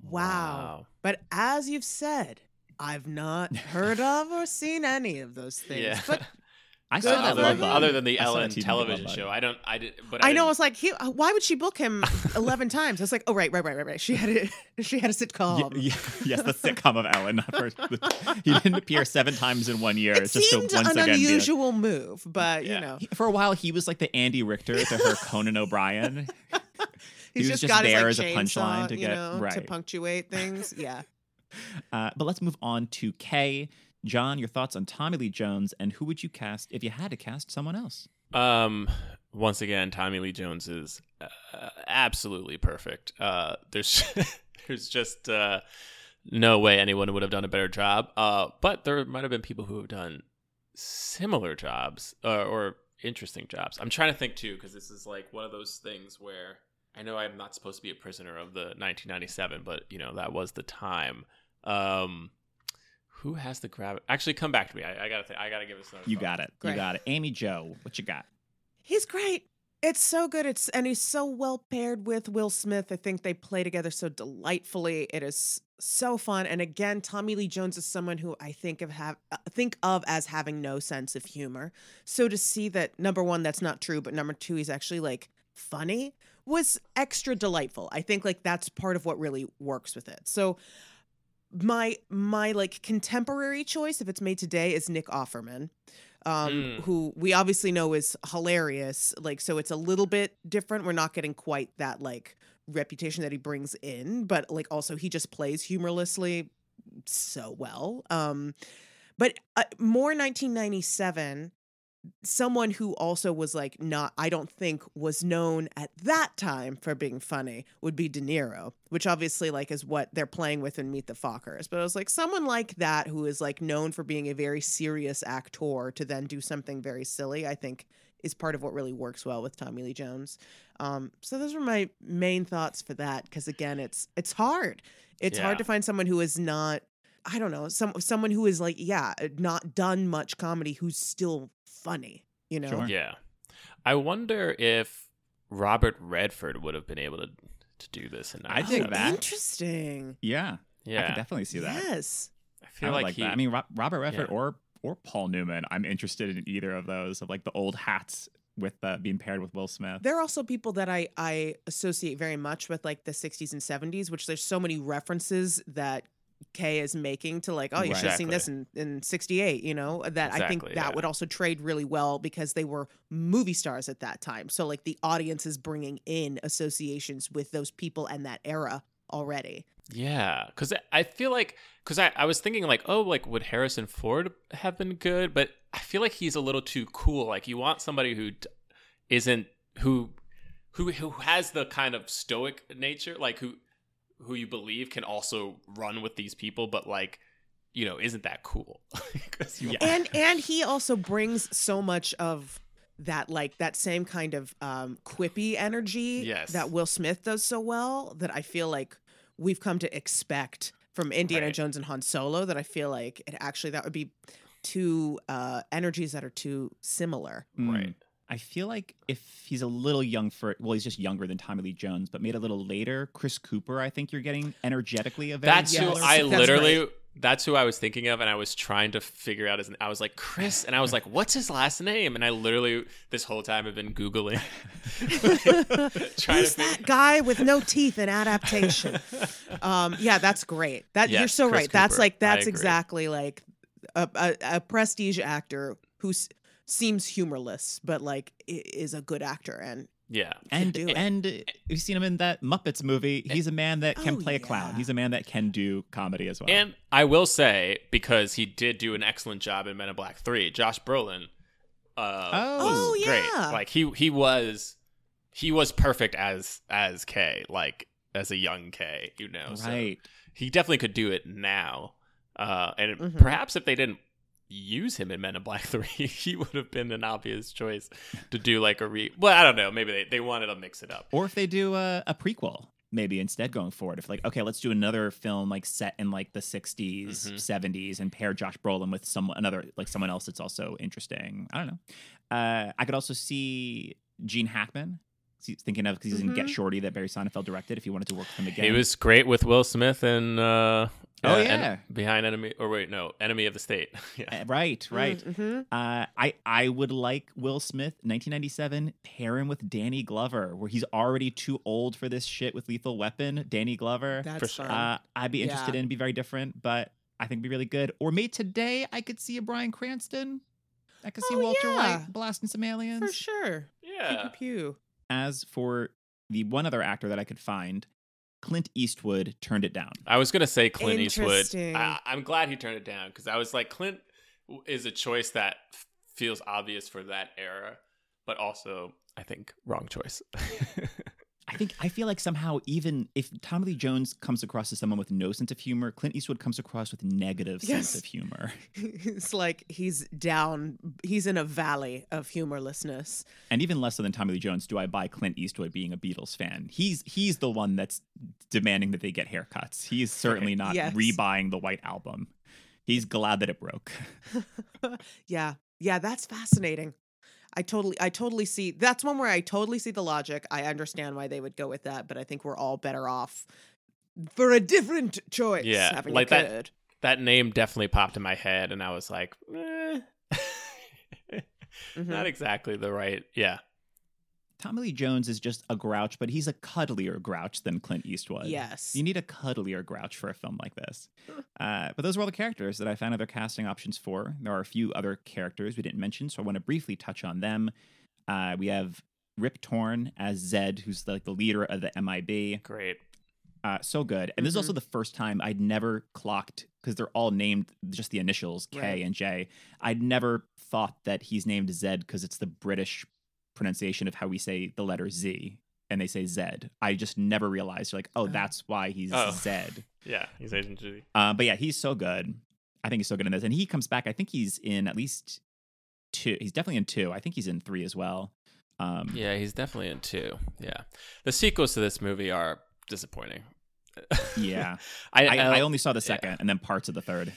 Wow. But as you've said, I've not heard of or seen any of those things. Yeah. But I Good saw that for love him. bug. other than the I Ellen television show, I don't. I did, but I, I know didn't- it's like he, uh, why would she book him 11 times? It's like, oh right, right, right, right, right. She had it she had a Ye- sitcom. ye- yes, the sitcom of Ellen. Not for, he didn't appear seven times in one year. It It's just seemed to once an again be like- unusual move, but Yeah. you know, for a while, he was like the Andy Richter to her Conan O'Brien. He's was just, just got his there like as a punchline to you get- know, to punctuate things. Yeah. Uh, but let's move on to Kay. John, your thoughts on Tommy Lee Jones, and who would you cast if you had to cast someone else? Um, once again, Tommy Lee Jones is uh, absolutely perfect. Uh, there's there's just uh, no way anyone would have done a better job. Uh, but there might have been people who have done similar jobs uh, or interesting jobs. I'm trying to think too because this is like one of those things where I know I'm not supposed to be a prisoner of the 1997, but you know that was the time. Um, who has the grab? Actually, come back to me. I, I gotta. Think, I gotta give this another. You thought. got it. Great. You got it. Amy Joe, what you got? He's great. It's so good. It's and he's so well paired with Will Smith. I think they play together so delightfully. It is so fun. And again, Tommy Lee Jones is someone who I think of have uh, think of as having no sense of humor. So to see that number one, that's not true, but number two, he's actually like funny was extra delightful. I think like that's part of what really works with it. So my my like contemporary choice, if it's made today, is Nick Offerman um, Mm. who we obviously know is hilarious. Like, so it's a little bit different. We're not getting quite that like reputation that he brings in, but like also he just plays humorlessly so well. Um, but uh, more 1997 someone who also was like not i don't think was known at that time for being funny would be de niro which obviously like is what they're playing with in meet the fockers. But i was like someone like that who is like known for being a very serious actor to then do something very silly i think is part of what really works well with tommy lee jones. Um, so those were my main thoughts for that because again it's it's hard. It's Yeah. hard to find someone who is not I don't know, some someone who is like, yeah, not done much comedy who's still funny, you know? Sure. Yeah. I wonder if Robert Redford would have been able to to do this in I think Oh, that. Interesting. Yeah, yeah, I Yeah. could definitely see that. Yes. I I feel would like, like, he that. I mean, Robert Redford Yeah. or or Paul Newman. I'm interested in either of those of like the old hats with uh, being paired with Will Smith. There are also people that I I associate very much with like the 60s and 70s, which there's so many references that Kay is making to like, oh, you Right. should have seen this in, in 68, you know, that I think that yeah. would also trade really well because they were movie stars at that time. So like the audience is bringing in associations with those people and that era already. Yeah, because I feel like because I, I was thinking like oh like would Harrison Ford have been good, but I feel like he's a little too cool. Like you want somebody who d- isn't who who who has the kind of stoic nature, like who who you believe can also run with these people, but like you know isn't that cool? Yeah. and and he also brings so much of that like that same kind of um quippy energy Yes. that Will Smith does so well that I feel like we've come to expect from Indiana Right. Jones and Han Solo that I feel like it actually that would be two uh energies that are too similar. Mm. Right. I feel like if he's a little young for well, he's just younger than Tommy Lee Jones, but made a little later, Chris Cooper, I think you're getting energetically a very That's who I that's literally. right. That's who I was thinking of, and I was trying to figure out his. I was like Chris, and I was like, "What's his last name?" And I literally this whole time have been googling, trying Who's to figure. that guy with no teeth in adaptation? um, yeah, that's great. That you're so Chris right. That's like that's exactly like a, a, a prestige actor who s- seems humorless, but like is a good actor. And Yeah, and do and uh, you've seen him in that Muppets movie. He's a man that can Oh, play a clown. yeah. He's a man that can do comedy as well. and I will say because he did do an excellent job in Men in Black Three. Josh Brolin, uh, Oh. was Oh, great. yeah. Like he he was he was perfect as as K, like as a young K. You know, so right. he definitely could do it now. Uh, and Mhm. perhaps if they didn't use him in Men in Black 3, he would have been an obvious choice to do like a re. Well, I don't know. Maybe they, they wanted to mix it up. Or if they do a, a prequel, maybe instead going forward. If like, okay, let's do another film like set in like the 60s, Mhm. 70s, and pair Josh Brolin with some another like someone else that's also interesting. I don't know. Uh, I could also see Gene Hackman. See- Thinking of because he's in Get Mhm. Shorty that Barry Sonnenfeld directed. If you wanted to work with him again, He was great with Will Smith and. Uh, Oh, uh, En- yeah. behind enemy or wait no enemy of the state yeah Uh, right, right. Mhm. Uh, I I would like Will Smith, 1997, pair him with Danny Glover, where he's already too old for this shit with Lethal Weapon. Danny Glover. that's sure. Uh, I'd be interested Yeah. in. Be very different, but I think it'd be really good. Or maybe today I could see a Bryan Cranston. I could see Oh, Walter yeah. White blasting some aliens. for sure. Pew, yeah pew, pew. As for the one other actor that I could find, Clint Eastwood turned it down. I was gonna say Clint Eastwood. I, I'm glad he turned it down because I was like, Clint is a choice that f- feels obvious for that era, but also I think wrong choice. I think I feel like somehow even if Tommy Lee Jones comes across as someone with no sense of humor, Clint Eastwood comes across with negative Yes. sense of humor. it's like he's down. He's in a valley of humorlessness. And even less so than Tommy Lee Jones, do I buy Clint Eastwood being a Beatles fan? He's he's the one that's demanding that they get haircuts. He's certainly not Yes. rebuying the White Album. He's glad that it broke. yeah, yeah, that's fascinating. I totally, I totally see. That's one where I totally see the logic. I understand why they would go with that, but I think we're all better off for a different choice. Yeah, having like that- that name definitely popped in my head, and I was like, eh. Mhm. not exactly the right. Yeah, Tommy Lee Jones is just a grouch, but he's a cuddlier grouch than Clint Eastwood. Yes. You need a cuddlier grouch for a film like this. Uh, but those are all the characters that I found other casting options for. There are a few other characters we didn't mention, so I want to briefly touch on them. Uh, we have Rip Torn as Zed, who's like the leader of the MIB. great. Uh, so good. And this is also the first time I'd never clocked because they're all named just the initials K Right. and J. I'd never thought that he's named Zed because it's the British pronunciation of how we say the letter Z and they say Zed. I just never realized like, oh, Oh. that's why he's Oh. Zed. Yeah, he's Agent G. Uh, but yeah, he's so good. I think he's so good in this. And he comes back. I think he's in at least two. He's definitely in two. I think he's in three as well. Um, Yeah, he's definitely in two. Yeah, the sequels to this movie are disappointing. Yeah. I, I, I, I only saw the second and then parts of the third.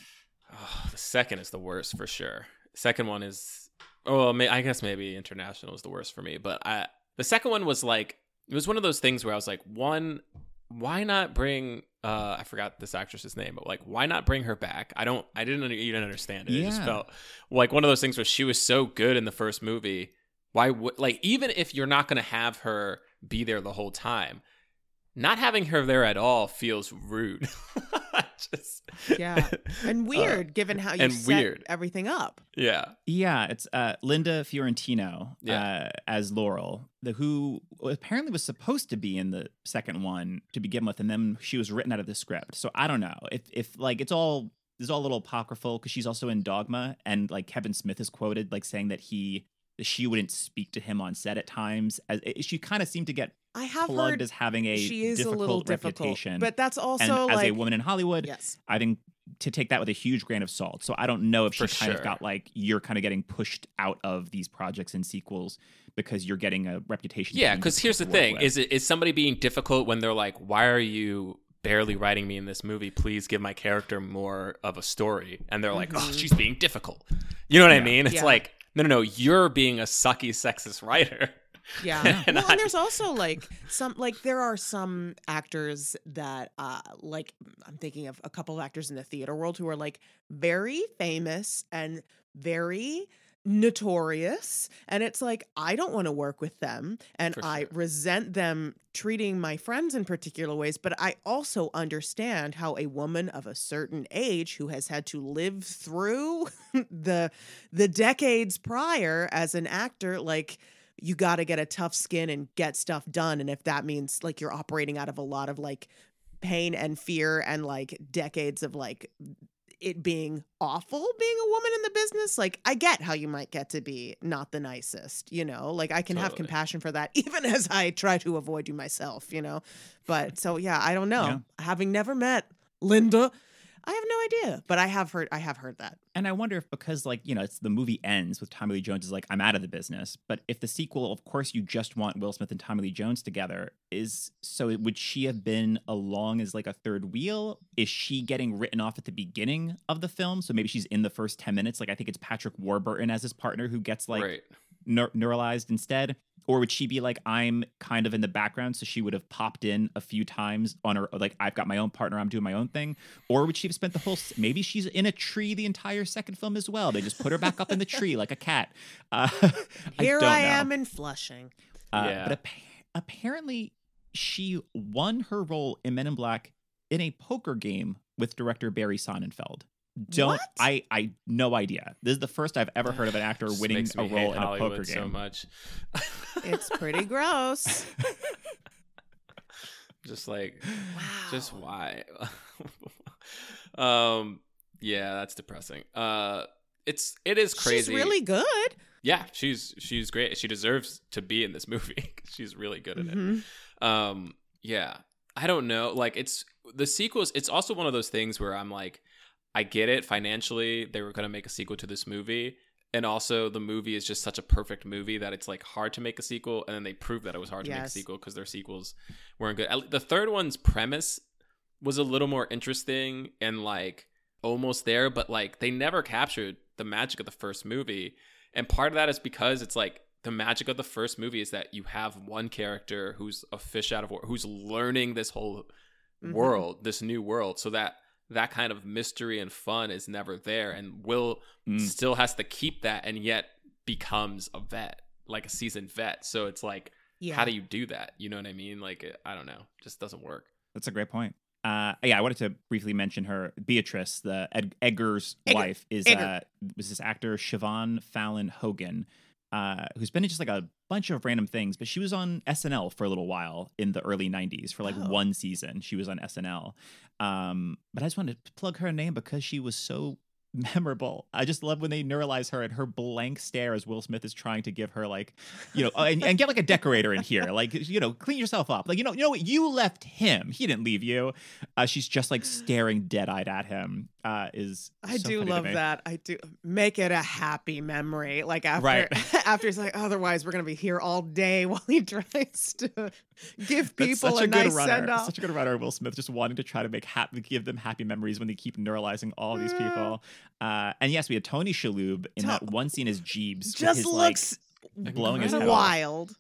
Oh, the second is the worst for sure. Second one is, oh, well, may, I guess maybe international is the worst for me. But I, the second one was like, it was one of those things where I was like, one, why not bring? Uh, I forgot this actress's name, but like, why not bring her back? I don't, I didn't even understand it. It just felt like one of those things where she was so good in the first movie, Why would like even if you're not going to have her be there the whole time, not having her there at all feels rude. Just Yeah. And uh, weird given how you and set weird. everything up. yeah. Yeah, it's uh, Linda Fiorentino Yeah. uh, as Laurel, the who apparently was supposed to be in the second one to begin with, and then she was written out of the script. So I don't know if if like it's all this is all a little apocryphal because she's also in Dogma, and like Kevin Smith is quoted like saying that he she wouldn't speak to him on set at times. As she kind of seemed to get I have plugged heard as having a she is a difficult little difficult. reputation, But that's and also as a woman in Hollywood, Yes. I think to take that with a huge grain of salt. So I don't know if she For kind of got like you're kind of getting pushed out of these projects and sequels because you're getting a reputation. Yeah, because here's the thing: work with. is it is somebody being difficult when they're like, "Why are you barely writing me in this movie? Please give my character more of a story." And they're like, mm-hmm. "Oh, she's being difficult." You know what I mean? It's Yeah. like, no, no, no, you're being a sucky sexist writer. Yeah. And well, and there's also like some like there are some actors that uh like I'm thinking of a couple of actors in the theater world who are like very famous and very notorious and it's like I don't want to work with them and For I resent them treating my friends in particular ways but I also understand how a woman of a certain age who has had to live through the the decades prior as an actor like you got to get a tough skin and get stuff done and if that means like you're operating out of a lot of like pain and fear and like decades of like it being awful being a woman in the business like i get how you might get to be not the nicest you know like i can have compassion for that even as i try to avoid you myself you know but so yeah i don't know Yeah. having never met linda i have no idea but i have heard i have heard that and I wonder if because like you know it's the movie ends with Tommy Lee Jones is like I'm out of the business, but if the sequel, of course, you just want Will Smith and Tommy Lee Jones together, is so would she have been along as like a third wheel? Is she getting written off at the beginning of the film? So maybe she's in the first ten minutes. Like I think it's Patrick Warburton as his partner who gets like right. neur- neuralized instead? Or would she be like, I'm kind of in the background, so she would have popped in a few times on her, like, I've got my own partner, I'm doing my own thing? Or would she have spent the whole, maybe she's in a tree the entire second film as well? They just put her back up in the tree like a cat. Uh, here don't i, know. am in flushing Uh, Yeah. But appa- apparently, she won her role in Men in Black in a poker game with director Barry Sonnenfeld. Don't What? I? I no idea. This is the first I've ever heard of an actor winning a role in a Hollywood poker game. so much. it's pretty gross just like wow just why um yeah that's depressing uh it's it is crazy she's really good yeah she's she's great she deserves to be in this movie she's really good in Mhm. it um yeah i don't know like it's the sequels it's also one of those things where i'm like i get it financially they were going to make a sequel to this movie and also the movie is just such a perfect movie that it's like hard to make a sequel and then they proved that it was hard to make a sequel because their sequels weren't good the third one's premise was a little more interesting and like almost there but like they never captured the magic of the first movie and part of that is because it's like the magic of the first movie is that you have one character who's a fish out of water who's learning this whole Mhm. world this new world so that that kind of mystery and fun is never there and will Mm. still has to keep that and yet becomes a vet like a seasoned vet so it's like yeah how do you do that you know what i mean like i don't know just doesn't work That's a great point. Uh, yeah, I wanted to briefly mention her. Beatrice, the Ed- Edgar's Edgar. wife, is Edgar. uh, was this actor Siobhan Fallon Hogan, uh, who's been in just like a bunch of random things. But she was on SNL for a little while in the early '90s for like Oh. one season. She was on SNL. Um, but I just wanted to plug her name because she was so memorable. I just love when they neuralize her and her blank stare as Will Smith is trying to give her like, you know, and, and get like a decorator in here, like you know, clean yourself up. Like you know, you know what? You left him. He didn't leave you. Uh, she's just like staring dead eyed at him. Uh, is I so do love that. I do make it a happy memory. Like after Right. after he's like, otherwise we're gonna be here all day while he tries to give people such a, a, good nice send off. Such a good runner, Will Smith, just wanting to try to make happy, give them happy memories when they keep neuralizing all these people. Uh, and yes, we had Tony Shalhoub in To- that one scene as Jeebs, Just his, looks like blowing his head off. wild.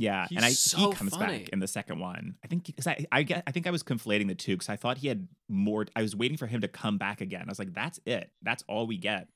Yeah, and I He's he comes funny. back in the second one. I think because I I I think I was conflating the two because I thought he had more. I was waiting for him to come back again. I was like, that's it. That's all we get.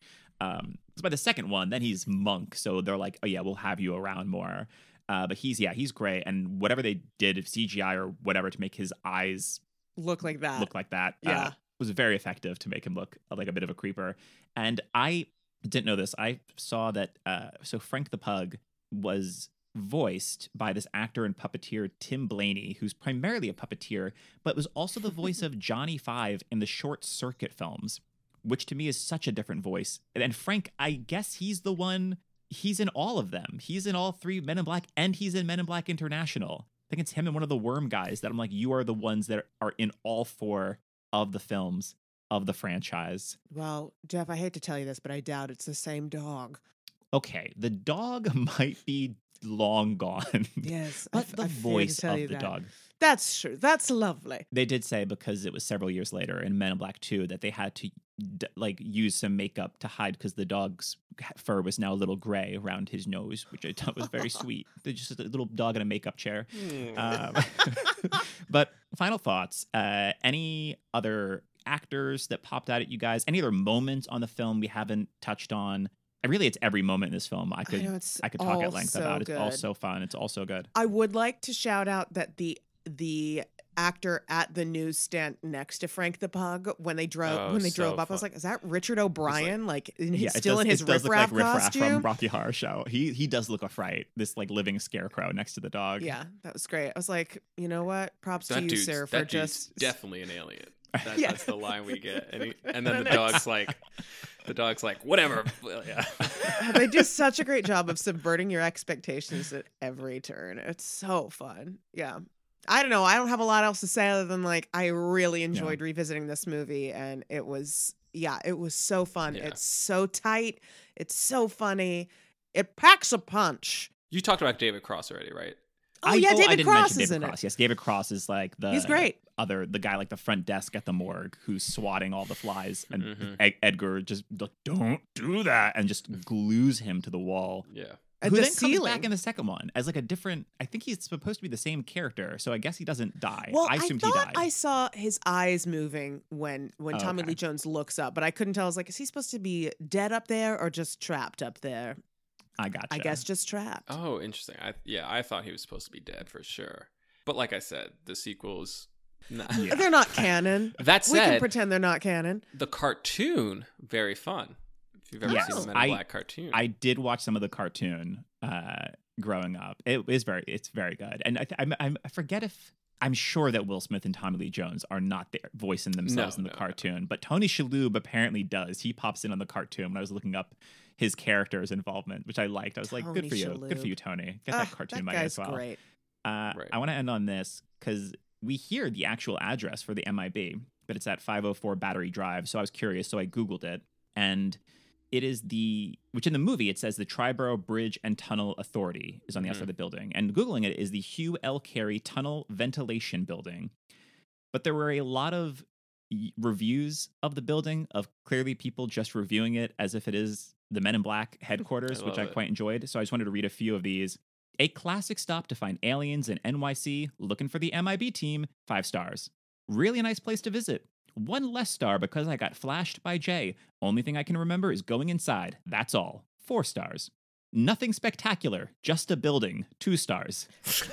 Um, so by the second one, then he's monk. So they're like, oh yeah, we'll have you around more. Uh, but he's yeah, he's great. And whatever they did, CGI or whatever, to make his eyes Look like that. look like that, uh, yeah. Was very effective to make him look like a bit of a creeper. And I didn't know this. I saw that. Uh, so Frank the Pug was voiced by this actor and puppeteer Tim Blaney, who's primarily a puppeteer, but was also the voice of Johnny Five in the Short Circuit films, which to me is such a different voice. And Frank, I guess he's the one. He's in all of them. He's in all three Men in Black, and he's in Men in Black International. I think it's him and one of the Worm guys that I'm like, you are the ones that are in all four of the films of the franchise. Well, Jeff, I hate to tell you this, but I doubt it's the same dog. Okay, the dog might be long gone, Yes, but f- the I voice of the that. dog. That's true. That's lovely. They did say because it was several years later in Men in Black 2 that they had to d- like use some makeup to hide because the dog's fur was now a little gray around his nose, which I thought was very sweet. They're just a little dog in a makeup chair. Um, but final thoughts. Uh, any other actors that popped out at you guys? Any other moments on the film we haven't touched on? Really, it's every moment in this film I I could know it's I could talk at length so about. It's all so fun. It's all so good. I would like to shout out that the the actor at the newsstand next to Frank the Pug when they drove Oh, when they so drove up, I was like, "Is that Richard O'Brien? Like, and he's it still does- in his it does riff look raff like Riff costume." from Rocky Horror Show. He he does look a fright. This like living scarecrow next to the dog. yeah, that was great. I was like, you know what? Props to you, sir, for just definitely an alien. That, Yeah. That's the line we get. And, he, and then the dog's like, the dog's like, whatever. Yeah. they do such a great job of subverting your expectations at every turn. It's so fun. Yeah. I don't know. I don't have a lot else to say other than like I really enjoyed revisiting this movie and it was yeah, it was so fun. Yeah. It's so tight. It's so funny. It packs a punch. You talked about David Cross already, right? Oh I- yeah, I David didn't Cross mention is David in Cross. Yes, David Cross is like the. He's great. other the guy like the front desk at the morgue who's swatting all the flies and Mhm. Ed- Edgar just like, don't do that and just glues him to the wall. Yeah. And Who the then comes back in the second one as like a different I think he's supposed to be the same character, so I guess he doesn't die. Well, I I, assumed thought he died. I saw his eyes moving when when Oh, Tommy okay. Lee Jones looks up, but I couldn't tell. I was like, is he supposed to be dead up there or just trapped up there? I gotcha. I guess just trapped. Oh, interesting. I yeah, I thought he was supposed to be dead for sure. But like I said, the sequels. Nah. Yeah. They're not canon. That we can pretend they're not canon. the cartoon very fun. If you've ever Yes, seen the Men I- Black cartoon, I did watch some of the cartoon uh, growing up. It is very, it's very good, and I, th- I'm- I'm- I forget if I'm sure that Will Smith and Tommy Lee Jones are not there voicing themselves No, in the no, no. cartoon, but Tony Shalhoub apparently does. He pops in on the cartoon when I was looking up his character's involvement, which I liked. I was like, good Tony for you, good for you, Tony. Get that cartoon that money guy's as well. great. Uh, Right. I want to end on this because we hear the actual address for the MIB, but it's at 504 Battery Drive. So I was curious, so I Googled it. And it is the, which in the movie it says the Triborough Bridge and Tunnel Authority is on the outside mm-hmm. of the building. And Googling it is the Hugh L. Carey Tunnel Ventilation Building. But there were a lot of reviews of the building of clearly people just reviewing it as if it is the Men in Black headquarters, which love I it. quite enjoyed. So I just wanted to read a few of these. A classic stop to find aliens in NYC looking for the MIB team, five stars. Really a nice place to visit. One less star because I got flashed by Jay. Only thing I can remember is going inside. That's all. Four stars. Nothing spectacular, just a building. Two stars.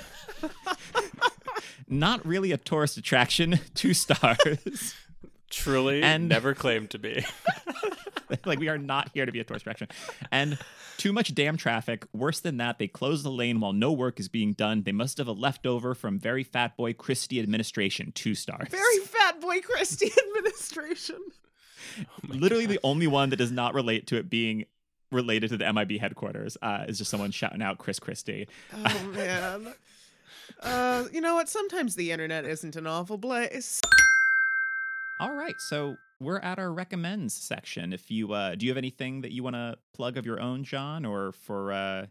Not really a tourist attraction. Two stars. truly and- never claimed to be. like we are not here to be a tourist attraction. And too much damn traffic. Worse than that, they close the lane while no work is being done. They must have a leftover from very fat boy Christie administration. Two stars. Very fat boy Christie administration. Literally the only one that does not relate to it being related to the MIB headquarters uh, is just someone shouting out Chris Christie. Oh man. Uh, you know what? Sometimes the internet isn't an awful place. All right, so we're at our recommends section. If you uh, do, you have anything that you want to plug of your own, John, or for uh,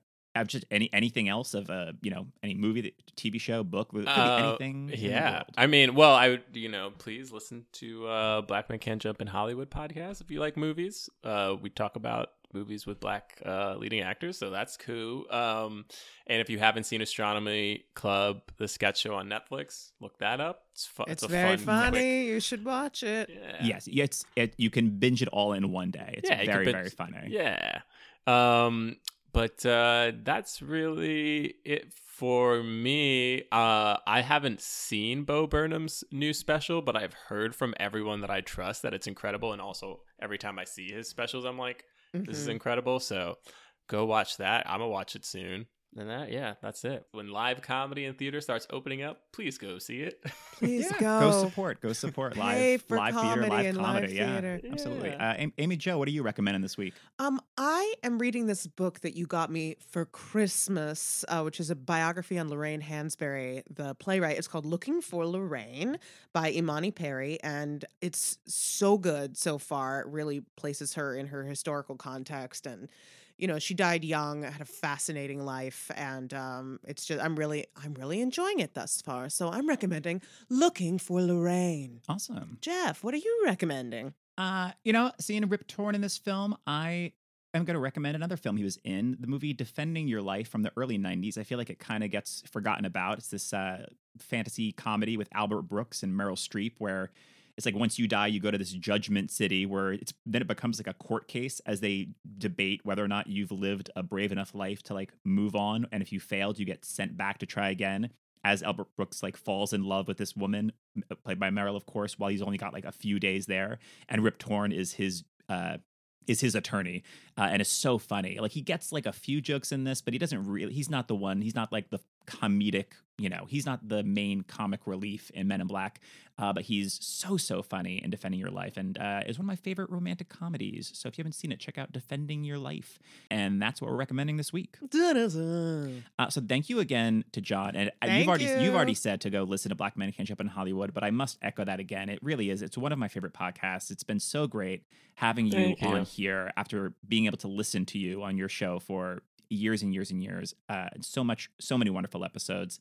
just any anything else of uh, you know, any movie, that- TV show, book, Uh, anything. Yeah. I mean, well, I would, you know, please listen to uh, Black Men Can't Jump in Hollywood podcast if you like movies. Uh, we talk about movies with black uh, leading actors, so that's cool. Um, and if you haven't seen Astronomy Club, the sketch show on Netflix, look that up. It's fun. It's, a very fun, quick- funny. You should watch it. Yeah. Yes, it's it, you can binge it all in one day. It's Yeah, very binge- very funny. Yeah. Um, but uh, that's really it for me. Uh, I haven't seen Bo Burnham's new special, but I've heard from everyone that I trust that it's incredible. And also, every time I see his specials, I'm like, this is Mhm. incredible. So go watch that. I'm gonna watch it soon. And that, yeah, that's it. When live comedy in theater starts opening up, please go see it. Please Yeah, go. go support, go support live for live theater, live and comedy. live yeah, theater. absolutely. Uh, Amy Jo, what are you recommending this week? Um, I am reading this book that you got me for Christmas, uh, which is a biography on Lorraine Hansberry, the playwright. It's called Looking for Lorraine by Imani Perry, and it's so good so far. It really places her in her historical context and you know she died young had a fascinating life and um it's just i'm really i'm really enjoying it thus far so i'm recommending looking for lorraine Awesome. jeff what are you recommending Uh, you know, seeing Rip Torn in this film, I am going to recommend another film he was in, the movie Defending Your Life from the early 90s. I feel like it kind of gets forgotten about. It's this uh, fantasy comedy with Albert Brooks and Meryl Streep where it's like once you die, you go to this judgment city where it's then it becomes like a court case as they debate whether or not you've lived a brave enough life to like move on. And if you failed, you get sent back to try again. As Albert Brooks like falls in love with this woman, played by Meryl, of course, while he's only got like a few days there, and Rip Torn is his uh, is his attorney, uh, and it's so funny. Like he gets like a few jokes in this, but he doesn't really. He's not the one. He's not like the comedic. You know, he's not the main comic relief in Men in Black, uh, but he's so so funny in Defending Your Life, and uh, is one of my favorite romantic comedies. So if you haven't seen it, check out Defending Your Life, and that's what we're recommending this week. Uh, so thank you again to John, and uh, Thank you've already you. you've already said to go listen to Black Men Can't Jump in Hollywood, but I must echo that again. It really is. It's one of my favorite podcasts. It's been so great having you Thank on you. here after being able to listen to you on your show for years and years and years. Uh, so much, so many wonderful episodes.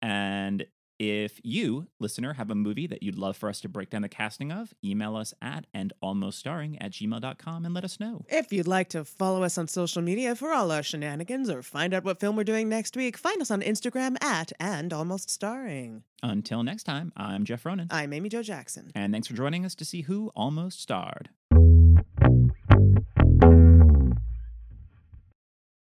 And if you, listener, have a movie that you'd love for us to break down the casting of, email us at and almost starring at gmail.com and let us know. If you'd like to follow us on social media for all our shenanigans or find out what film we're doing next week, find us on Instagram at and almost starring. Until next time, I'm Jeff Ronan. I'm Amy Jo Jackson. And thanks for joining us to see who almost starred.